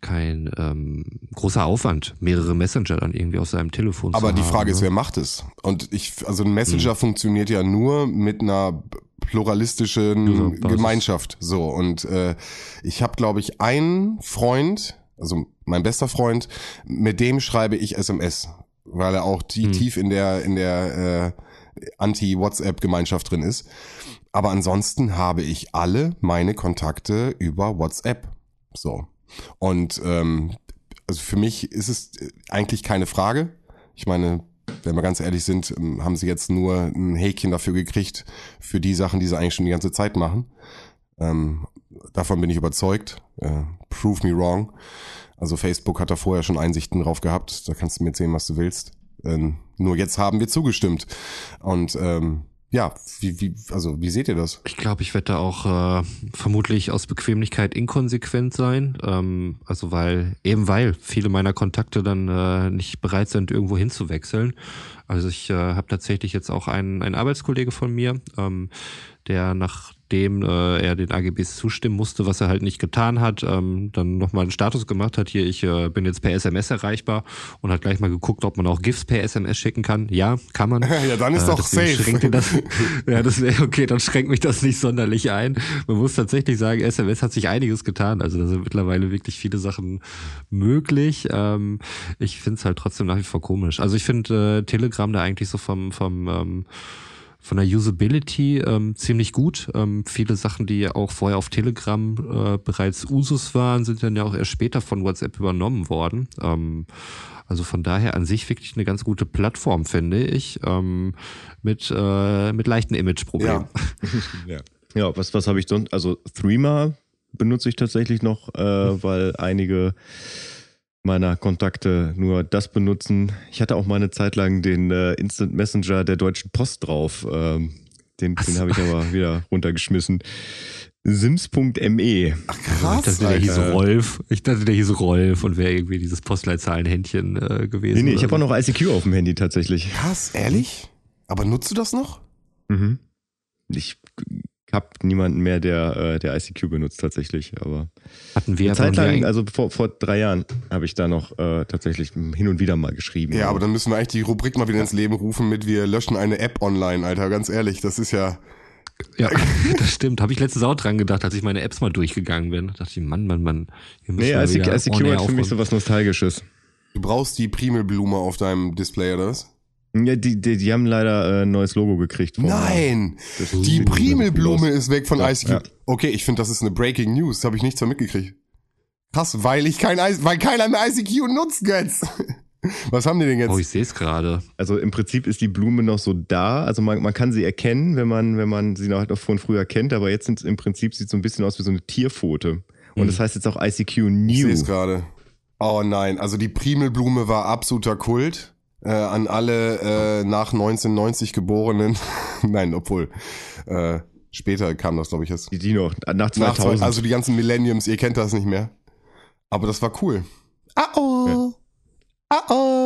kein ähm, großer Aufwand, mehrere Messenger dann irgendwie auf seinem Telefon Aber zu die haben. Frage ist, ne? wer macht es? Und ich, also ein Messenger funktioniert ja nur mit einer pluralistischen. Gemeinschaft. So und äh, ich habe, glaube ich, einen Freund, also mein bester Freund, mit dem schreibe ich SMS, weil er auch die Hm. tief in der in der äh, Anti-WhatsApp-Gemeinschaft drin ist. Aber ansonsten habe ich alle meine Kontakte über WhatsApp. So. Und ähm, also für mich ist es eigentlich keine Frage. Ich meine, wenn wir ganz ehrlich sind, ähm, haben sie jetzt nur ein Häkchen dafür gekriegt, für die Sachen, die sie eigentlich schon die ganze Zeit machen. Ähm, davon bin ich überzeugt. Äh, prove me wrong. Also Facebook hat da vorher schon Einsichten drauf gehabt. Da kannst du mir erzählen, was du willst. Ähm, nur jetzt haben wir zugestimmt. Und ähm, ja, wie, wie, also wie seht ihr das? Ich glaube, ich werde da auch äh, vermutlich aus Bequemlichkeit inkonsequent sein. Ähm, also weil, eben weil viele meiner Kontakte dann äh, nicht bereit sind, irgendwo hinzuwechseln. Also ich äh, habe tatsächlich jetzt auch einen, einen Arbeitskollege von mir, ähm, der nachdem äh, er den AGBs zustimmen musste, was er halt nicht getan hat, ähm, dann nochmal einen Status gemacht hat, hier, ich äh, bin jetzt per SMS erreichbar und hat gleich mal geguckt, ob man auch GIFs per SMS schicken kann. Ja, kann man. <laughs> Ja, dann ist Äh, doch safe. Das, <laughs> ja, das wäre okay, dann schränkt mich das nicht sonderlich ein. Man muss tatsächlich sagen, SMS hat sich einiges getan. Also da sind mittlerweile wirklich viele Sachen möglich. Ähm, ich finde es halt trotzdem nach wie vor komisch. Also ich finde äh, Telegram da eigentlich so vom, vom ähm, von der Usability ähm, ziemlich gut. Ähm, viele Sachen, die ja auch vorher auf Telegram äh, bereits Usus waren, sind dann ja auch erst später von WhatsApp übernommen worden. Ähm, also von daher an sich wirklich eine ganz gute Plattform, finde ich, ähm, mit, äh, mit leichten Imageproblemen. Ja. <laughs> Ja, was, was habe ich sonst? Also Threema benutze ich tatsächlich noch, äh, weil einige meiner Kontakte nur das benutzen. Ich hatte auch mal eine Zeit lang den äh, Instant Messenger der Deutschen Post drauf. Ähm, den den habe ich aber wieder runtergeschmissen. Sims.me. Ach Ich krass, dachte, der hieß. Rolf. Ich dachte, der hieß Rolf und wäre irgendwie dieses Postleitzahlenhändchen äh, gewesen. Nee, nee, ich habe auch noch ICQ auf dem Handy tatsächlich. Krass, ehrlich? Aber nutzt du das noch? Mhm. Ich habe niemanden mehr, der, äh, der ICQ benutzt tatsächlich. Aber Hatten wir eine Zeit lang, also vor, vor drei Jahren, habe ich da noch äh, tatsächlich hin und wieder mal geschrieben. Ja, aber dann müssen wir eigentlich die Rubrik mal wieder ins Leben rufen mit wir löschen eine App online, Alter. Ganz ehrlich, das ist ja. Ja, <laughs> das stimmt. Habe ich letztens auch dran gedacht, als ich meine Apps mal durchgegangen bin. Da dachte ich, Mann, Mann, Mann. Nee, ICQ, ICQ hat für mich so was Nostalgisches. Du brauchst die Primelblume auf deinem Display, oder was? Ja, die, die, die haben leider äh, ein neues Logo gekriegt. Nein! Die Primelblume ist weg von Ja, ICQ. ja. Okay, ich finde, das ist eine Breaking News. Da habe ich nichts von mitgekriegt. Krass, weil ich kein I weil keiner mehr ICQ nutzt jetzt. <laughs> Was haben die denn jetzt? Oh, ich sehe es gerade. Also im Prinzip ist die Blume noch so da. Also man, man kann sie erkennen, wenn man, wenn man sie noch, halt noch von früher kennt, aber jetzt sind im Prinzip sieht so ein bisschen aus wie so eine Tierpfote. Und Mhm. das heißt jetzt auch ICQ ich New. sehe es gerade. Oh nein, also die Primelblume war absoluter Kult. Äh, an alle äh, nach 1990 geborenen. <laughs> nein, obwohl. Äh, später kam das, glaube ich, jetzt. Die, die noch, nach Nach 2000. zwei, also die ganzen Millenniums, ihr kennt das nicht mehr. Aber das war cool. Ah oh. Ah oh.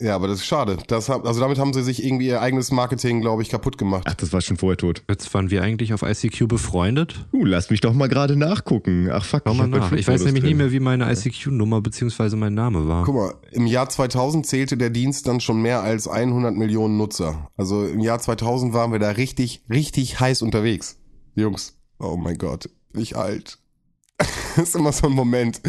Ja, aber das ist schade. Das, hab- also damit haben sie sich irgendwie ihr eigenes Marketing, glaube ich, kaputt gemacht. Ach, das war schon vorher tot. Jetzt waren wir eigentlich auf ICQ befreundet. Uh, lass mich doch mal gerade nachgucken. Ach fuck, Schau mal nach. Ich weiß nämlich nicht mehr, wie meine ICQ-Nummer beziehungsweise mein Name war. Guck mal, im Jahr 2000 zählte der Dienst dann schon mehr als 100 Millionen Nutzer. Also im Jahr 2000 waren wir da richtig, richtig heiß unterwegs. Jungs, oh mein Gott, ich alt. <laughs> das ist immer so ein Moment.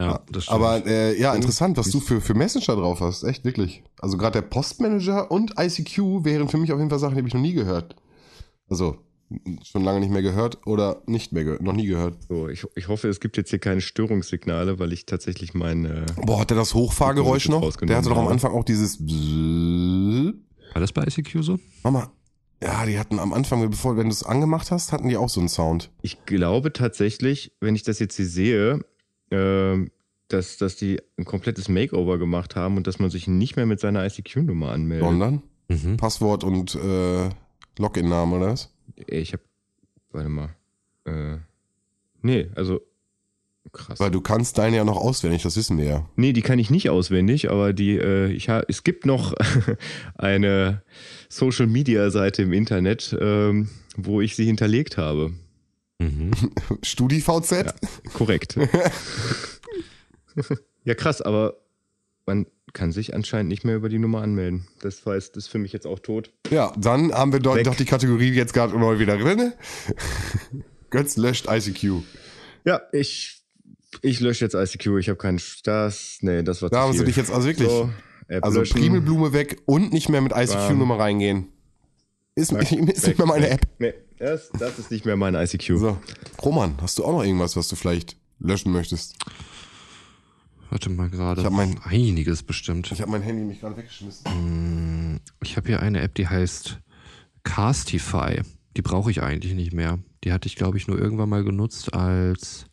Ja, das stimmt. Aber äh, ja, interessant, was du für, für Messenger drauf hast. Echt, wirklich. Also gerade der Postmanager und ICQ wären für mich auf jeden Fall Sachen, die habe ich noch nie gehört. Also schon lange nicht mehr gehört oder nicht mehr gehört, noch nie gehört. So, ich, ich hoffe, es gibt jetzt hier keine Störungssignale, weil ich tatsächlich mein. Äh, Boah, hat der das Hochfahrgeräusch noch? Der hatte doch am. Anfang auch dieses war das bei ICQ so? Mama, ja, die hatten am Anfang, bevor, wenn du es angemacht hast, hatten die auch so einen Sound. ich glaube tatsächlich, wenn ich das jetzt hier sehe, ähm, dass, dass die ein komplettes Makeover gemacht haben und dass man sich nicht mehr mit seiner ICQ-Nummer anmeldet. Sondern Mhm. Passwort und äh, Login-Namen oder was? Ich hab. Warte mal. Äh, nee, also. Krass. Weil du kannst deine ja noch auswendig, das wissen wir ja. Nee, die kann ich nicht auswendig, aber die, äh, ich ha, es gibt noch <laughs> eine Social Media Seite im Internet, ähm, wo ich sie hinterlegt habe. Mhm. <laughs> StudiVZ? Ja. Korrekt. <laughs> ja, krass, aber man kann sich anscheinend nicht mehr über die Nummer anmelden. Das heißt, das ist für mich jetzt auch tot. Ja, dann haben wir doch, Weg. doch die Kategorie jetzt gerade neu wieder drin. <laughs> Götz löscht ICQ. Ja, ich, ich lösche jetzt ICQ. Ich habe keinen das. Nee, das war Da zu haben sie dich jetzt also wirklich. So, also. Primelblume weg und nicht mehr mit ICQ-Nummer reingehen. Ist, Zack, ist nicht weg, mehr meine weg. App. Nee, das, das ist nicht mehr meine ICQ. So. Roman, hast du auch noch irgendwas, was du vielleicht löschen möchtest? Warte mal gerade. Ich hab mein- Einiges bestimmt. Ich habe mein Handy mich gerade weggeschmissen. Mm, Ich habe hier eine App, die heißt Castify. Die brauche ich eigentlich nicht mehr. Die hatte ich, glaube ich, nur irgendwann mal genutzt als.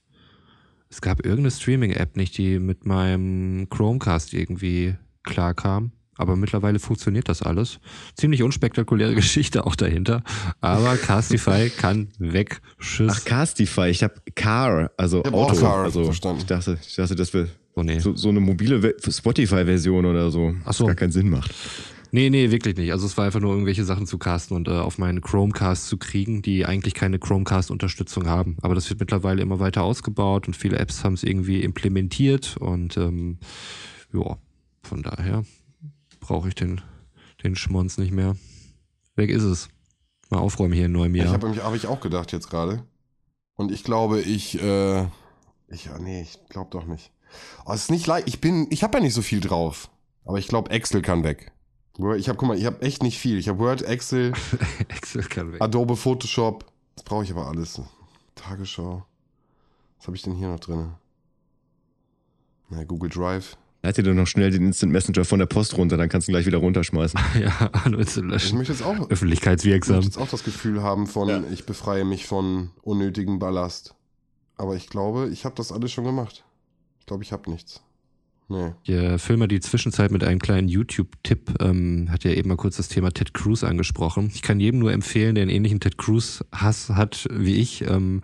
Es gab irgendeine Streaming-App nicht, die mit meinem Chromecast irgendwie klarkam. Aber mittlerweile funktioniert das alles. Ziemlich unspektakuläre <laughs> Geschichte auch dahinter. Aber Castify <laughs> kann weg. Tschüss. Ach, Castify. Ich habe Car, also Ich hab auch Auto. Car also verstanden. ich dachte, ich dachte, das wäre oh, nee. so, so eine mobile Spotify-Version oder so. Ach so. Was gar keinen Sinn macht. Nee, nee, wirklich nicht. Also es war einfach nur irgendwelche Sachen zu casten und äh, auf meinen Chromecast zu kriegen, die eigentlich keine Chromecast-Unterstützung haben. Aber das wird mittlerweile immer weiter ausgebaut und viele Apps haben es irgendwie implementiert und ähm, ja, von daher brauche ich den, den Schmonz nicht mehr. Weg ist es. Mal aufräumen hier in neuem Ich Jahr. habe nämlich, habe ich auch gedacht jetzt gerade. Und ich glaube, ich, äh, ich, ja, nee, ich glaube doch nicht. Oh, es ist nicht leicht. Ich bin, ich habe ja nicht so viel drauf. Aber ich glaube, Excel kann weg. Ich habe, guck mal, ich habe echt nicht viel. Ich habe Word, Excel, <laughs> Excel kann weg. Adobe Photoshop. Das brauche ich aber alles. Tagesschau. Was habe ich denn hier noch drin? Na, Google Drive. Leite dir noch schnell den Instant Messenger von der Post runter, dann kannst du ihn gleich wieder runterschmeißen. <laughs> ja, zu Ich löschen. möchte jetzt auch, ich Öffentlichkeitswirksam. möchte jetzt auch das Gefühl haben von, Ja. ich befreie mich von unnötigen Ballast. Aber ich glaube, ich habe das alles schon gemacht. Ich glaube, ich habe nichts. Nee. Der Filmer die Zwischenzeit mit einem kleinen YouTube-Tipp ähm, hat ja eben mal kurz das Thema Ted Cruz angesprochen. Ich kann jedem nur empfehlen, der einen ähnlichen Ted Cruz-Hass hat wie ich, ähm,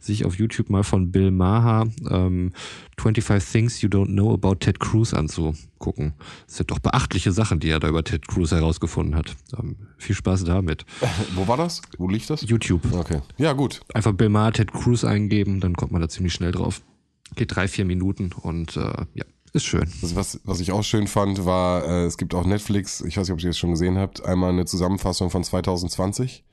sich auf YouTube mal von Bill Maher ähm, 25 Things You Don't Know About Ted Cruz anzugucken. Das sind doch beachtliche Sachen, die er da über Ted Cruz herausgefunden hat. Ähm, viel Spaß damit. <laughs> Wo war das? Wo liegt das? YouTube. Okay. Ja, gut. Einfach Bill Maher Ted Cruz eingeben, dann kommt man da ziemlich schnell drauf. Geht drei, vier Minuten und äh, ja, ist schön. Also was, was ich auch schön fand, war, äh, es gibt auch Netflix, ich weiß nicht, ob ihr das schon gesehen habt, einmal eine Zusammenfassung von 2020.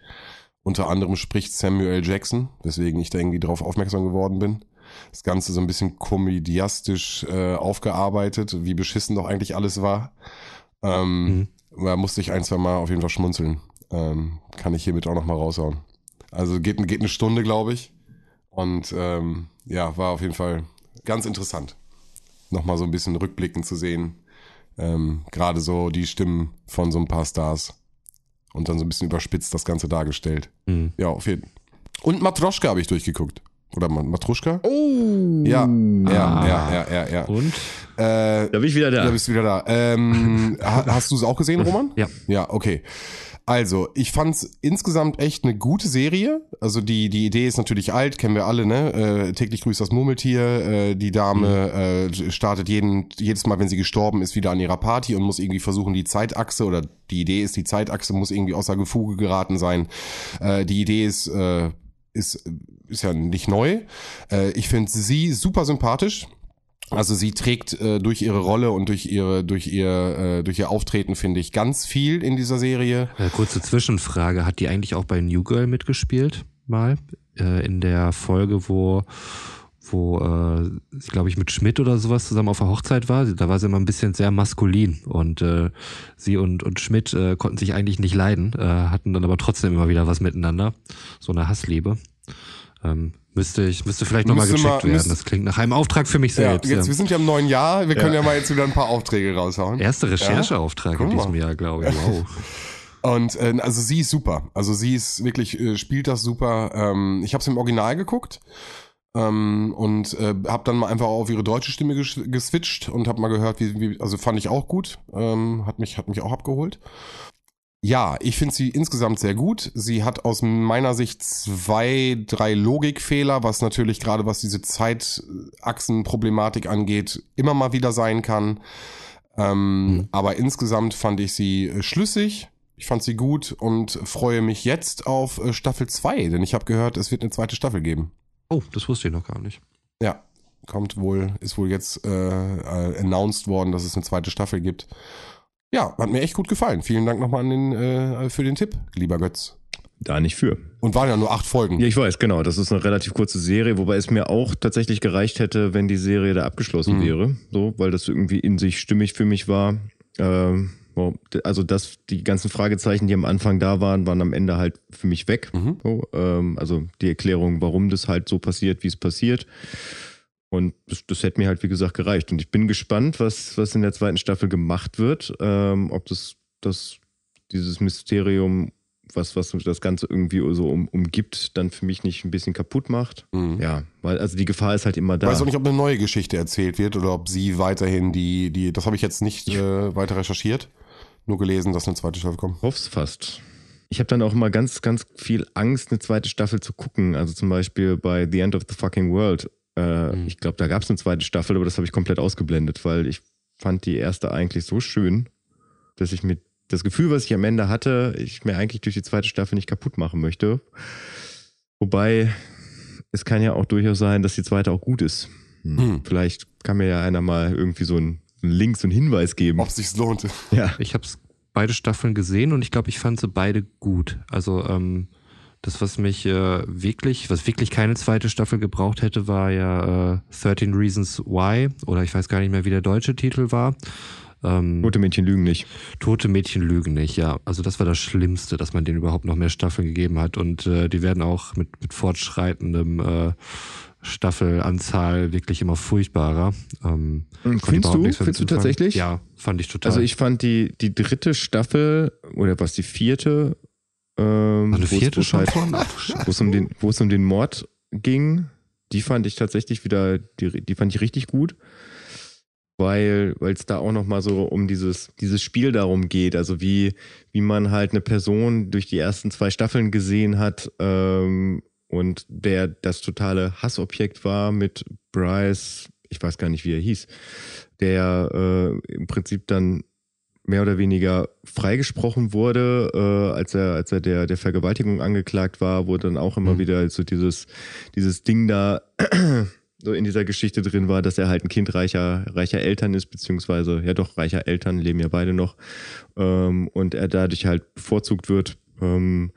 Unter anderem spricht Samuel Jackson, weswegen ich da irgendwie drauf aufmerksam geworden bin. Das Ganze so ein bisschen komödiastisch äh, aufgearbeitet, wie beschissen doch eigentlich alles war. Ähm, Da musste ich ein, zwei Mal auf jeden Fall schmunzeln. Ähm, kann ich hiermit auch nochmal raushauen. Also geht, geht eine Stunde, glaube ich. Und ähm, ja, war auf jeden Fall ganz interessant. Nochmal so ein bisschen rückblickend zu sehen. Ähm, Gerade so die Stimmen von so ein paar Stars. Und dann so ein bisschen überspitzt das Ganze dargestellt. Mhm. Ja, auf jeden Und Matroschka habe ich durchgeguckt. Oder Ma- Matruschka? Oh. Ja, ja, Ah. ja, ja, ja, ja. Und? Äh, Da bin ich wieder da. da bist du wieder da. Ähm, <laughs> ha- hast du es auch gesehen, Roman? Ja. Ja, okay. Also, ich fand's insgesamt echt eine gute Serie. Also die, die Idee ist natürlich alt, kennen wir alle, ne? Äh, täglich grüßt das Murmeltier. Äh, die Dame äh, startet jeden, jedes Mal, wenn sie gestorben ist, wieder an ihrer Party und muss irgendwie versuchen, die Zeitachse oder die Idee ist, die Zeitachse muss irgendwie außer Gefuge geraten sein. Äh, die Idee ist, äh, ist, ist ja nicht neu. Äh, ich finde sie super sympathisch. Also sie trägt äh, durch ihre Rolle und durch ihre durch ihr äh, durch ihr Auftreten finde ich ganz viel in dieser Serie. Äh, kurze Zwischenfrage, hat die eigentlich auch bei New Girl mitgespielt? Mal? Äh, in der Folge, wo wo äh, sie, glaube ich, mit Schmidt oder sowas zusammen auf der Hochzeit war. Da war sie immer ein bisschen sehr maskulin und äh, sie und, und Schmidt äh, konnten sich eigentlich nicht leiden, äh, hatten dann aber trotzdem immer wieder was miteinander. So eine Hassliebe. Ähm, müsste ich, müsste vielleicht nochmal gecheckt mal- werden. Das klingt nach einem Auftrag für mich Ja, selbst. jetzt ja. wir sind ja im neuen Jahr, wir können ja, mal jetzt wieder ein paar Aufträge raushauen. Erster Rechercheauftrag in diesem Jahr, glaube ich. Wow. <laughs> Und äh, also sie ist super. Also sie ist wirklich äh, spielt das super. Ähm, ich habe es im Original geguckt. Ähm, und äh, habe dann mal einfach auf ihre deutsche Stimme ges- geswitcht und habe mal gehört, wie, wie also fand ich auch gut, ähm, hat mich hat mich auch abgeholt. Ja, ich finde sie insgesamt sehr gut. Sie hat aus meiner Sicht zwei, drei Logikfehler, was natürlich gerade was diese Zeitachsenproblematik angeht, immer mal wieder sein kann. Ähm, Aber insgesamt fand ich sie äh, schlüssig. Ich fand sie gut und freue mich jetzt auf äh, Staffel 2, denn ich habe gehört, es wird eine zweite Staffel geben. Oh, das wusste ich noch gar nicht. Ja, kommt wohl, ist wohl jetzt äh, äh, announced worden, dass es eine zweite Staffel gibt. Ja, hat mir echt gut gefallen. Vielen Dank nochmal an den, äh, für den Tipp, lieber Götz. Da nicht für. Und waren ja nur acht Folgen. Ja, ich weiß, genau. Das ist eine relativ kurze Serie, wobei es mir auch tatsächlich gereicht hätte, wenn die Serie da abgeschlossen Mhm. wäre. So, weil das irgendwie in sich stimmig für mich war. Ähm, also das, die ganzen Fragezeichen, die am Anfang da waren, waren am Ende halt für mich weg. Mhm. So, ähm, also die Erklärung, warum das halt so passiert, wie es passiert. Und das, das hätte mir halt, wie gesagt, gereicht. Und ich bin gespannt, was, was in der zweiten Staffel gemacht wird. Ähm, ob das, das, dieses Mysterium, was, was das Ganze irgendwie so um, umgibt, dann für mich nicht ein bisschen kaputt macht. Mhm. Ja, weil also die Gefahr ist halt immer da. Ich weiß auch nicht, ob eine neue Geschichte erzählt wird oder ob sie weiterhin die, die, das habe ich jetzt nicht äh, weiter recherchiert. Nur gelesen, dass eine zweite Staffel kommt. Hoff's fast. Ich habe dann auch immer ganz, ganz viel Angst, eine zweite Staffel zu gucken. Also zum Beispiel bei The End of the Fucking World. Äh, Mhm. Ich glaube, da gab es eine zweite Staffel, aber das habe ich komplett ausgeblendet, weil ich fand die erste eigentlich so schön, dass ich mir das Gefühl, was ich am Ende hatte, ich mir eigentlich durch die zweite Staffel nicht kaputt machen möchte. Wobei es kann ja auch durchaus sein, dass die zweite auch gut ist. Hm. Hm. Vielleicht kann mir ja einer mal irgendwie so einen Link, so einen Hinweis geben. Ob sich's lohnt. Ja. Ich habe beide Staffeln gesehen und ich glaube, ich fand sie beide gut. Also ähm, das, was mich äh, wirklich, was wirklich keine zweite Staffel gebraucht hätte, war ja äh, 13 Reasons Why oder ich weiß gar nicht mehr, wie der deutsche Titel war. Ähm, Tote Mädchen lügen nicht. Tote Mädchen lügen nicht, ja. Also das war das Schlimmste, dass man denen überhaupt noch mehr Staffeln gegeben hat. Und äh, die werden auch mit, mit fortschreitendem äh, Staffelanzahl wirklich immer furchtbarer. Ähm, konnte Findest du? Findest du tatsächlich? Ja, fand ich total. Also ich fand die, die dritte Staffel, oder was, die vierte, ähm, eine wo es- vierte es schon halt- von? Ach, <laughs> wo es um den, wo es um den Mord ging, die fand ich tatsächlich wieder, die, die fand ich richtig gut. weil weil es da auch noch mal so um dieses dieses Spiel darum geht, also wie wie man halt eine Person durch die ersten zwei Staffeln gesehen hat ähm, und der das totale Hassobjekt war mit Bryce, ich weiß gar nicht wie er hieß, der äh, im Prinzip dann mehr oder weniger freigesprochen wurde, äh, als er als er der der Vergewaltigung angeklagt war, wo dann auch immer mhm. wieder so dieses dieses Ding da <clears throat> so in dieser Geschichte drin war, dass er halt ein Kind reicher, reicher Eltern ist, beziehungsweise ja doch reicher Eltern, leben ja beide noch, ähm, und er dadurch halt bevorzugt wird. Ähm,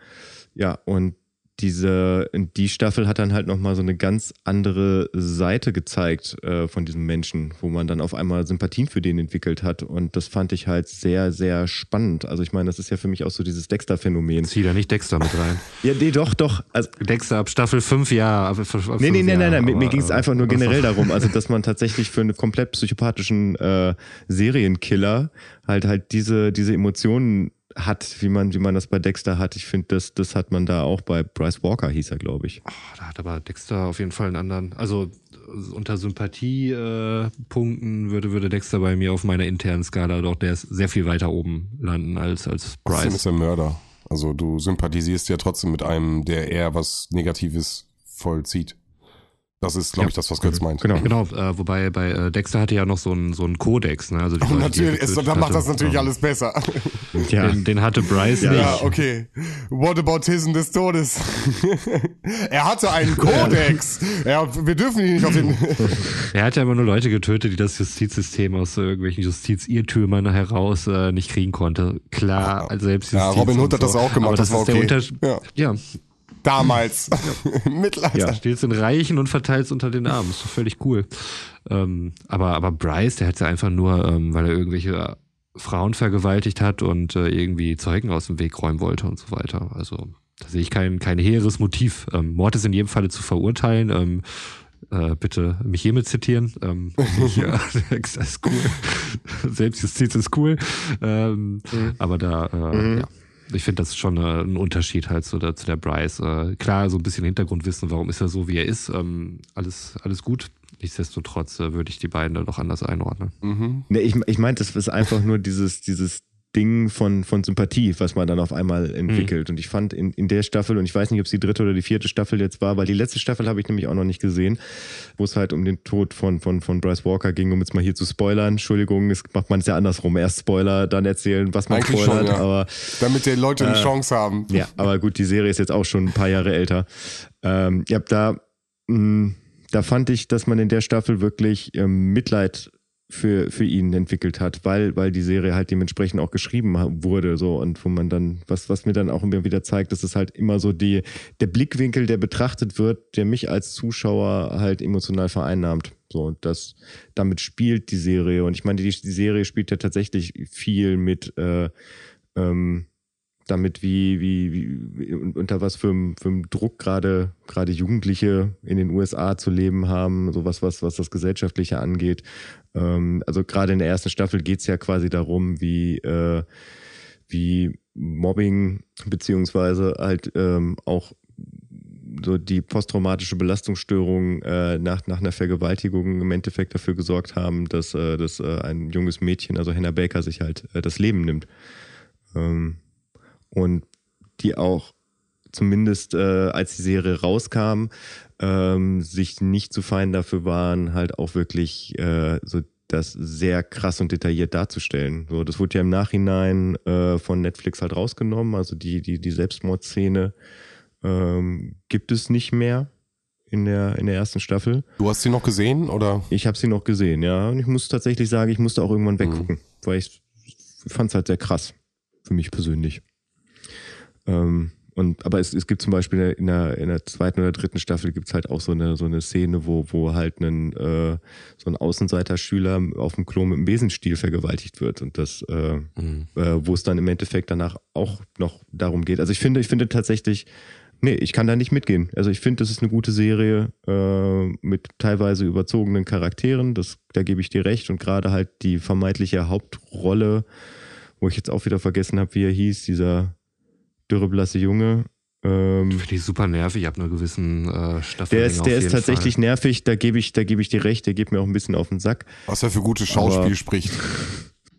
ja, und diese, die Staffel hat dann halt nochmal so eine ganz andere Seite gezeigt äh, von diesem Menschen, wo man dann auf einmal Sympathien für den entwickelt hat. Und das fand ich halt sehr, sehr spannend. Also ich meine, das ist ja für mich auch so dieses Dexter-Phänomen. Zieh da nicht Dexter mit rein. <laughs> ja, nee, doch, doch. Also, Dexter ab Staffel 5, ja. Ab, ab nee, nee, nee, nein, nein, nein. Mir ging es einfach nur generell darum, also <laughs> dass man tatsächlich für einen komplett psychopathischen äh, Serienkiller halt halt diese, diese Emotionen hat, wie man, wie man das bei Dexter hat. Ich finde, das, das hat man da auch bei Bryce Walker, hieß er, glaube ich. Oh, da hat aber Dexter auf jeden Fall einen anderen. Also unter Sympathiepunkten äh, würde, würde Dexter bei mir auf meiner internen Skala doch der ist sehr viel weiter oben landen als, als Bryce. Trotzdem ist er Mörder. Also du sympathisierst ja trotzdem mit einem, der eher was Negatives vollzieht. Das ist, glaube ich, das, was Götz meint. Genau, genau äh, wobei bei äh, Dexter hatte ja noch so einen so einen Kodex, ne? Also die oh, natürlich, ist, dann macht das natürlich ähm, alles besser. Ja. Den, den hatte Bryce ja, nicht. Ja, okay. Whataboutism des Todes. <laughs> er hatte einen Kodex. ja, wir dürfen ihn nicht auf den. <laughs> er hat ja immer nur Leute getötet, die das Justizsystem aus so irgendwelchen Justizirrtümern heraus äh, nicht kriegen konnte. Klar, also selbst Justiz Ja, Robin Hood hat so. das auch gemacht, das, das war okay. ja. ja, damals. <laughs> Mittelalter. Ja, stehlst in Reichen und verteilst unter den Armen. Ist doch völlig cool. Ähm, aber, aber Bryce, der hat ja einfach nur, ähm, weil er irgendwelche Frauen vergewaltigt hat und äh, irgendwie Zeugen aus dem Weg räumen wollte und so weiter. Also da sehe ich kein, kein hehres Motiv. Ähm, Mord ist in jedem Falle zu verurteilen. Ähm, äh, bitte mich hiermit zitieren. Ähm, <laughs> ja, das ist cool. <laughs> Selbstjustiz ist cool. Ähm, mhm. Aber da, äh, mhm. ja ich finde, das ist schon äh, ein Unterschied halt zu der, zu der Bryce. Äh, klar, so ein bisschen Hintergrundwissen, warum ist er so, wie er ist. Ähm, alles, alles gut. Nichtsdestotrotz äh, würde ich die beiden da doch anders einordnen. Mhm. Nee, ich ich meinte, das ist einfach nur dieses, dieses Ding von, von Sympathie, was man dann auf einmal entwickelt. Mhm. Und ich fand in, in der Staffel, und ich weiß nicht, ob es die dritte oder die vierte Staffel jetzt war, weil die letzte Staffel habe ich nämlich auch noch nicht gesehen, wo es halt um den Tod von, von, von Bryce Walker ging, um jetzt mal hier zu spoilern. Entschuldigung, es macht man es ja andersrum. Erst Spoiler, dann erzählen, was man Eigentlich spoilert. Schon, ja. aber, Damit die Leute eine äh, Chance haben. Ja, aber gut, die Serie ist jetzt auch schon ein paar Jahre älter. Ähm, ja, da, mh, mm, da fand ich, dass man in der Staffel wirklich ähm, Mitleid für, für ihn entwickelt hat, weil, weil die Serie halt dementsprechend auch geschrieben wurde, so und wo man dann, was, was mir dann auch immer wieder zeigt, dass es halt immer so die, der Blickwinkel, der betrachtet wird, der mich als Zuschauer halt emotional vereinnahmt. So, und das, damit spielt die Serie. Und ich meine, die, die Serie spielt ja tatsächlich viel mit, äh, ähm, damit, wie, wie, wie unter was für, einem Druck gerade gerade Jugendliche in den USA zu leben haben, sowas, was, was das Gesellschaftliche angeht. Ähm, also gerade in der ersten Staffel geht's ja quasi darum, wie, äh, wie Mobbing beziehungsweise halt ähm, auch so die posttraumatische Belastungsstörung äh, nach, nach einer Vergewaltigung im Endeffekt dafür gesorgt haben, dass, äh, dass äh, ein junges Mädchen, also Hannah Baker, sich halt äh, das Leben nimmt. Ähm, und die auch zumindest äh, als die Serie rauskam, ähm, sich nicht zu fein dafür waren, halt auch wirklich äh, so das sehr krass und detailliert darzustellen. So, das wurde ja im Nachhinein äh, von Netflix halt rausgenommen. Also die, die, die Selbstmordszene ähm, gibt es nicht mehr in der, in der ersten Staffel. Du hast sie noch gesehen, oder? Ich habe sie noch gesehen, ja. Und ich muss tatsächlich sagen, ich musste auch irgendwann mhm. weggucken, mhm. weil ich fand es halt sehr krass. Für mich persönlich. Ähm, und, aber es, es gibt zum Beispiel in der, in der zweiten oder dritten Staffel gibt's halt auch so eine, so eine Szene, wo, wo halt ein, äh, so ein Außenseiter-Schüler auf dem Klo mit einem Besenstiel vergewaltigt wird und das, äh, mhm. äh, wo es dann im Endeffekt danach auch noch darum geht. Also ich finde, ich finde tatsächlich, nee, ich kann da nicht mitgehen. Also ich finde, das ist eine gute Serie äh, mit teilweise überzogenen Charakteren, das, da gebe ich dir recht und gerade halt die vermeintliche Hauptrolle, wo ich jetzt auch wieder vergessen habe, wie er hieß, dieser dürreblasse Junge. Ähm, Finde ich super nervig ab einer gewissen äh, Staffel. der ist, der ist tatsächlich Fall. nervig, da gebe ich, da gebe ich dir recht, der geht mir auch ein bisschen auf den Sack. Was er für gutes Schauspiel Aber- spricht. <laughs>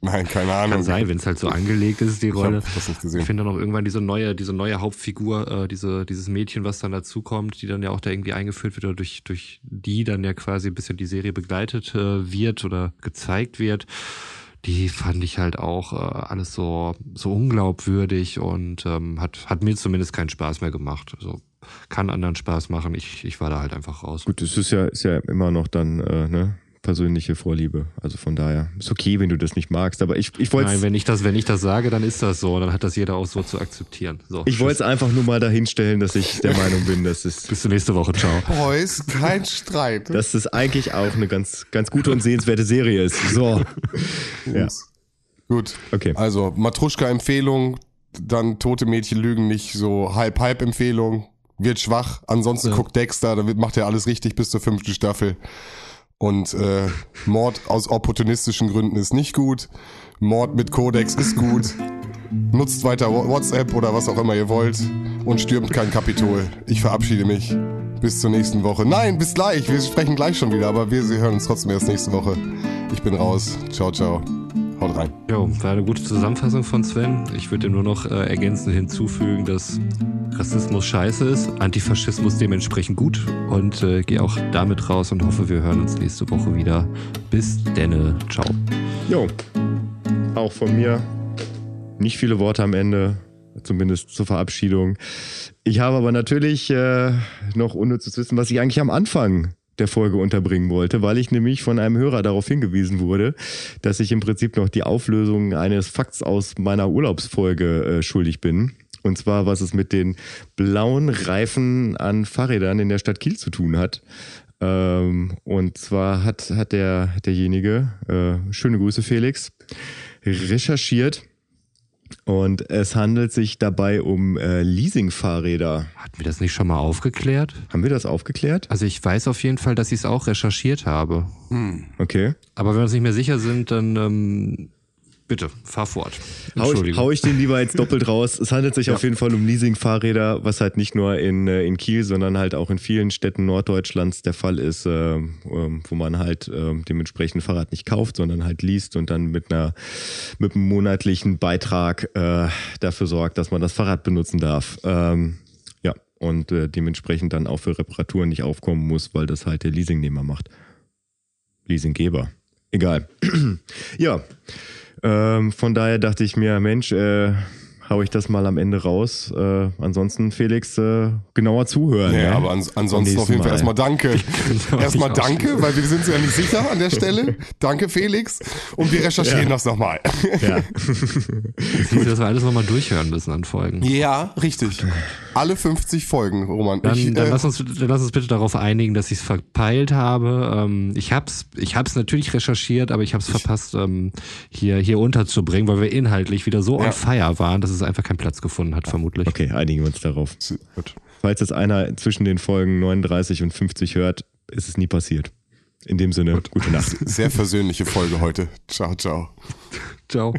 Nein, keine Ahnung. Kann sein, wenn es halt so angelegt ist, die Ich Rolle. hab das nicht Ich gesehen. finde dann auch irgendwann diese neue, diese neue Hauptfigur, äh, diese, dieses Mädchen, was dann dazukommt, die dann ja auch da irgendwie eingeführt wird oder durch, durch die dann ja quasi ein bisschen die Serie begleitet äh, wird oder gezeigt wird. Die fand ich halt auch äh, alles so, so unglaubwürdig und ähm, hat, hat mir zumindest keinen Spaß mehr gemacht. Also kann anderen Spaß machen. Ich, ich war da halt einfach raus. Gut, es ist ja, ist ja immer noch dann äh, ne, persönliche Vorliebe. Also von daher ist okay, wenn du das nicht magst. Aber ich, ich wollte Nein, wenn ich das, wenn ich das sage, dann ist das so. Dann hat das jeder auch so zu akzeptieren. So, ich wollte es einfach nur mal dahinstellen, dass ich der Meinung bin, dass es, bis zur nächste Woche. Ciao. Boys, kein Streit. dass es eigentlich auch eine ganz, ganz gute und sehenswerte Serie ist. So. <laughs> Ja. Gut. Okay. Also, Matruschka-Empfehlung, dann Tote Mädchen lügen nicht so Halb-Halb-Empfehlung. Wird schwach. Ansonsten Ja. guckt Dexter, da wird- macht er alles richtig bis zur fünften Staffel. Und äh, Mord aus opportunistischen Gründen ist nicht gut. Mord mit Kodex ist gut. Nutzt weiter Wha- WhatsApp oder was auch immer ihr wollt und stürmt kein Kapitol. Ich verabschiede mich. Bis zur nächsten Woche. Nein, bis gleich. Wir sprechen gleich schon wieder, aber wir hören uns trotzdem erst nächste Woche. Ich bin raus. Ciao, ciao. Haut rein. Jo, war eine gute Zusammenfassung von Sven. Ich würde nur noch äh, ergänzend hinzufügen, dass Rassismus scheiße ist, Antifaschismus dementsprechend gut und äh, gehe auch damit raus und hoffe, wir hören uns nächste Woche wieder. Bis denne. Ciao. Jo. Auch von mir nicht viele Worte am Ende, zumindest zur Verabschiedung. Ich habe aber natürlich äh, noch unnützes Wissen, was ich eigentlich am Anfang der Folge unterbringen wollte, weil ich nämlich von einem Hörer darauf hingewiesen wurde, dass ich im Prinzip noch die Auflösung eines Fakts aus meiner Urlaubsfolge äh, schuldig bin. Und zwar, was es mit den blauen Reifen an Fahrrädern in der Stadt Kiel zu tun hat. Ähm, und zwar hat, hat der, derjenige, äh, schöne Grüße Felix, recherchiert und es handelt sich dabei um äh, Leasing-Fahrräder. Hatten wir das nicht schon mal aufgeklärt? Haben wir das aufgeklärt? Also ich weiß auf jeden Fall, dass ich es auch recherchiert habe. Okay. Aber wenn wir uns nicht mehr sicher sind, dann ähm, bitte, fahr fort. Hau ich, hau ich den lieber jetzt doppelt raus. Es handelt sich auf jeden Fall um Leasing-Fahrräder, was halt nicht nur in, äh, in Kiel, sondern halt auch in vielen Städten Norddeutschlands der Fall ist, äh, ähm, wo man halt äh, dementsprechend Fahrrad nicht kauft, sondern halt liest und dann mit einer mit einem monatlichen Beitrag äh, dafür sorgt, dass man das Fahrrad benutzen darf. Ähm, ja, und äh, dementsprechend dann auch für Reparaturen nicht aufkommen muss, weil das halt der Leasingnehmer macht. Leasinggeber. Egal. <clears throat> ja. Ähm, von daher dachte ich mir, Mensch, äh, hau ich das mal am Ende raus. Äh, ansonsten, Felix, äh, genauer zuhören. Ja, ja? aber ans ansonsten auf jeden Fall erstmal danke. <laughs> Erstmal danke, weil wir sind uns ja nicht sicher an der Stelle. Danke, Felix. Und wir recherchieren Ja. das nochmal. Ja. <laughs> Siehst du, dass wir alles nochmal durchhören müssen an Folgen. Ja, richtig. Alle 50 Folgen, Roman. Dann, ich, dann, äh, lass uns, dann lass uns bitte darauf einigen, dass ich es verpeilt habe. Ähm, ich hab's, ich hab's natürlich recherchiert, aber ich hab's verpasst, ähm, hier, hier unterzubringen, weil wir inhaltlich wieder so Ja. on fire waren, dass es einfach keinen Platz gefunden hat, vermutlich. Okay, einigen wir uns darauf. Gut. Falls jetzt einer zwischen den Folgen 39 und 50 hört, ist es nie passiert. In dem Sinne, gute Nacht. <laughs> Sehr versöhnliche Folge heute. Ciao, ciao. Ciao.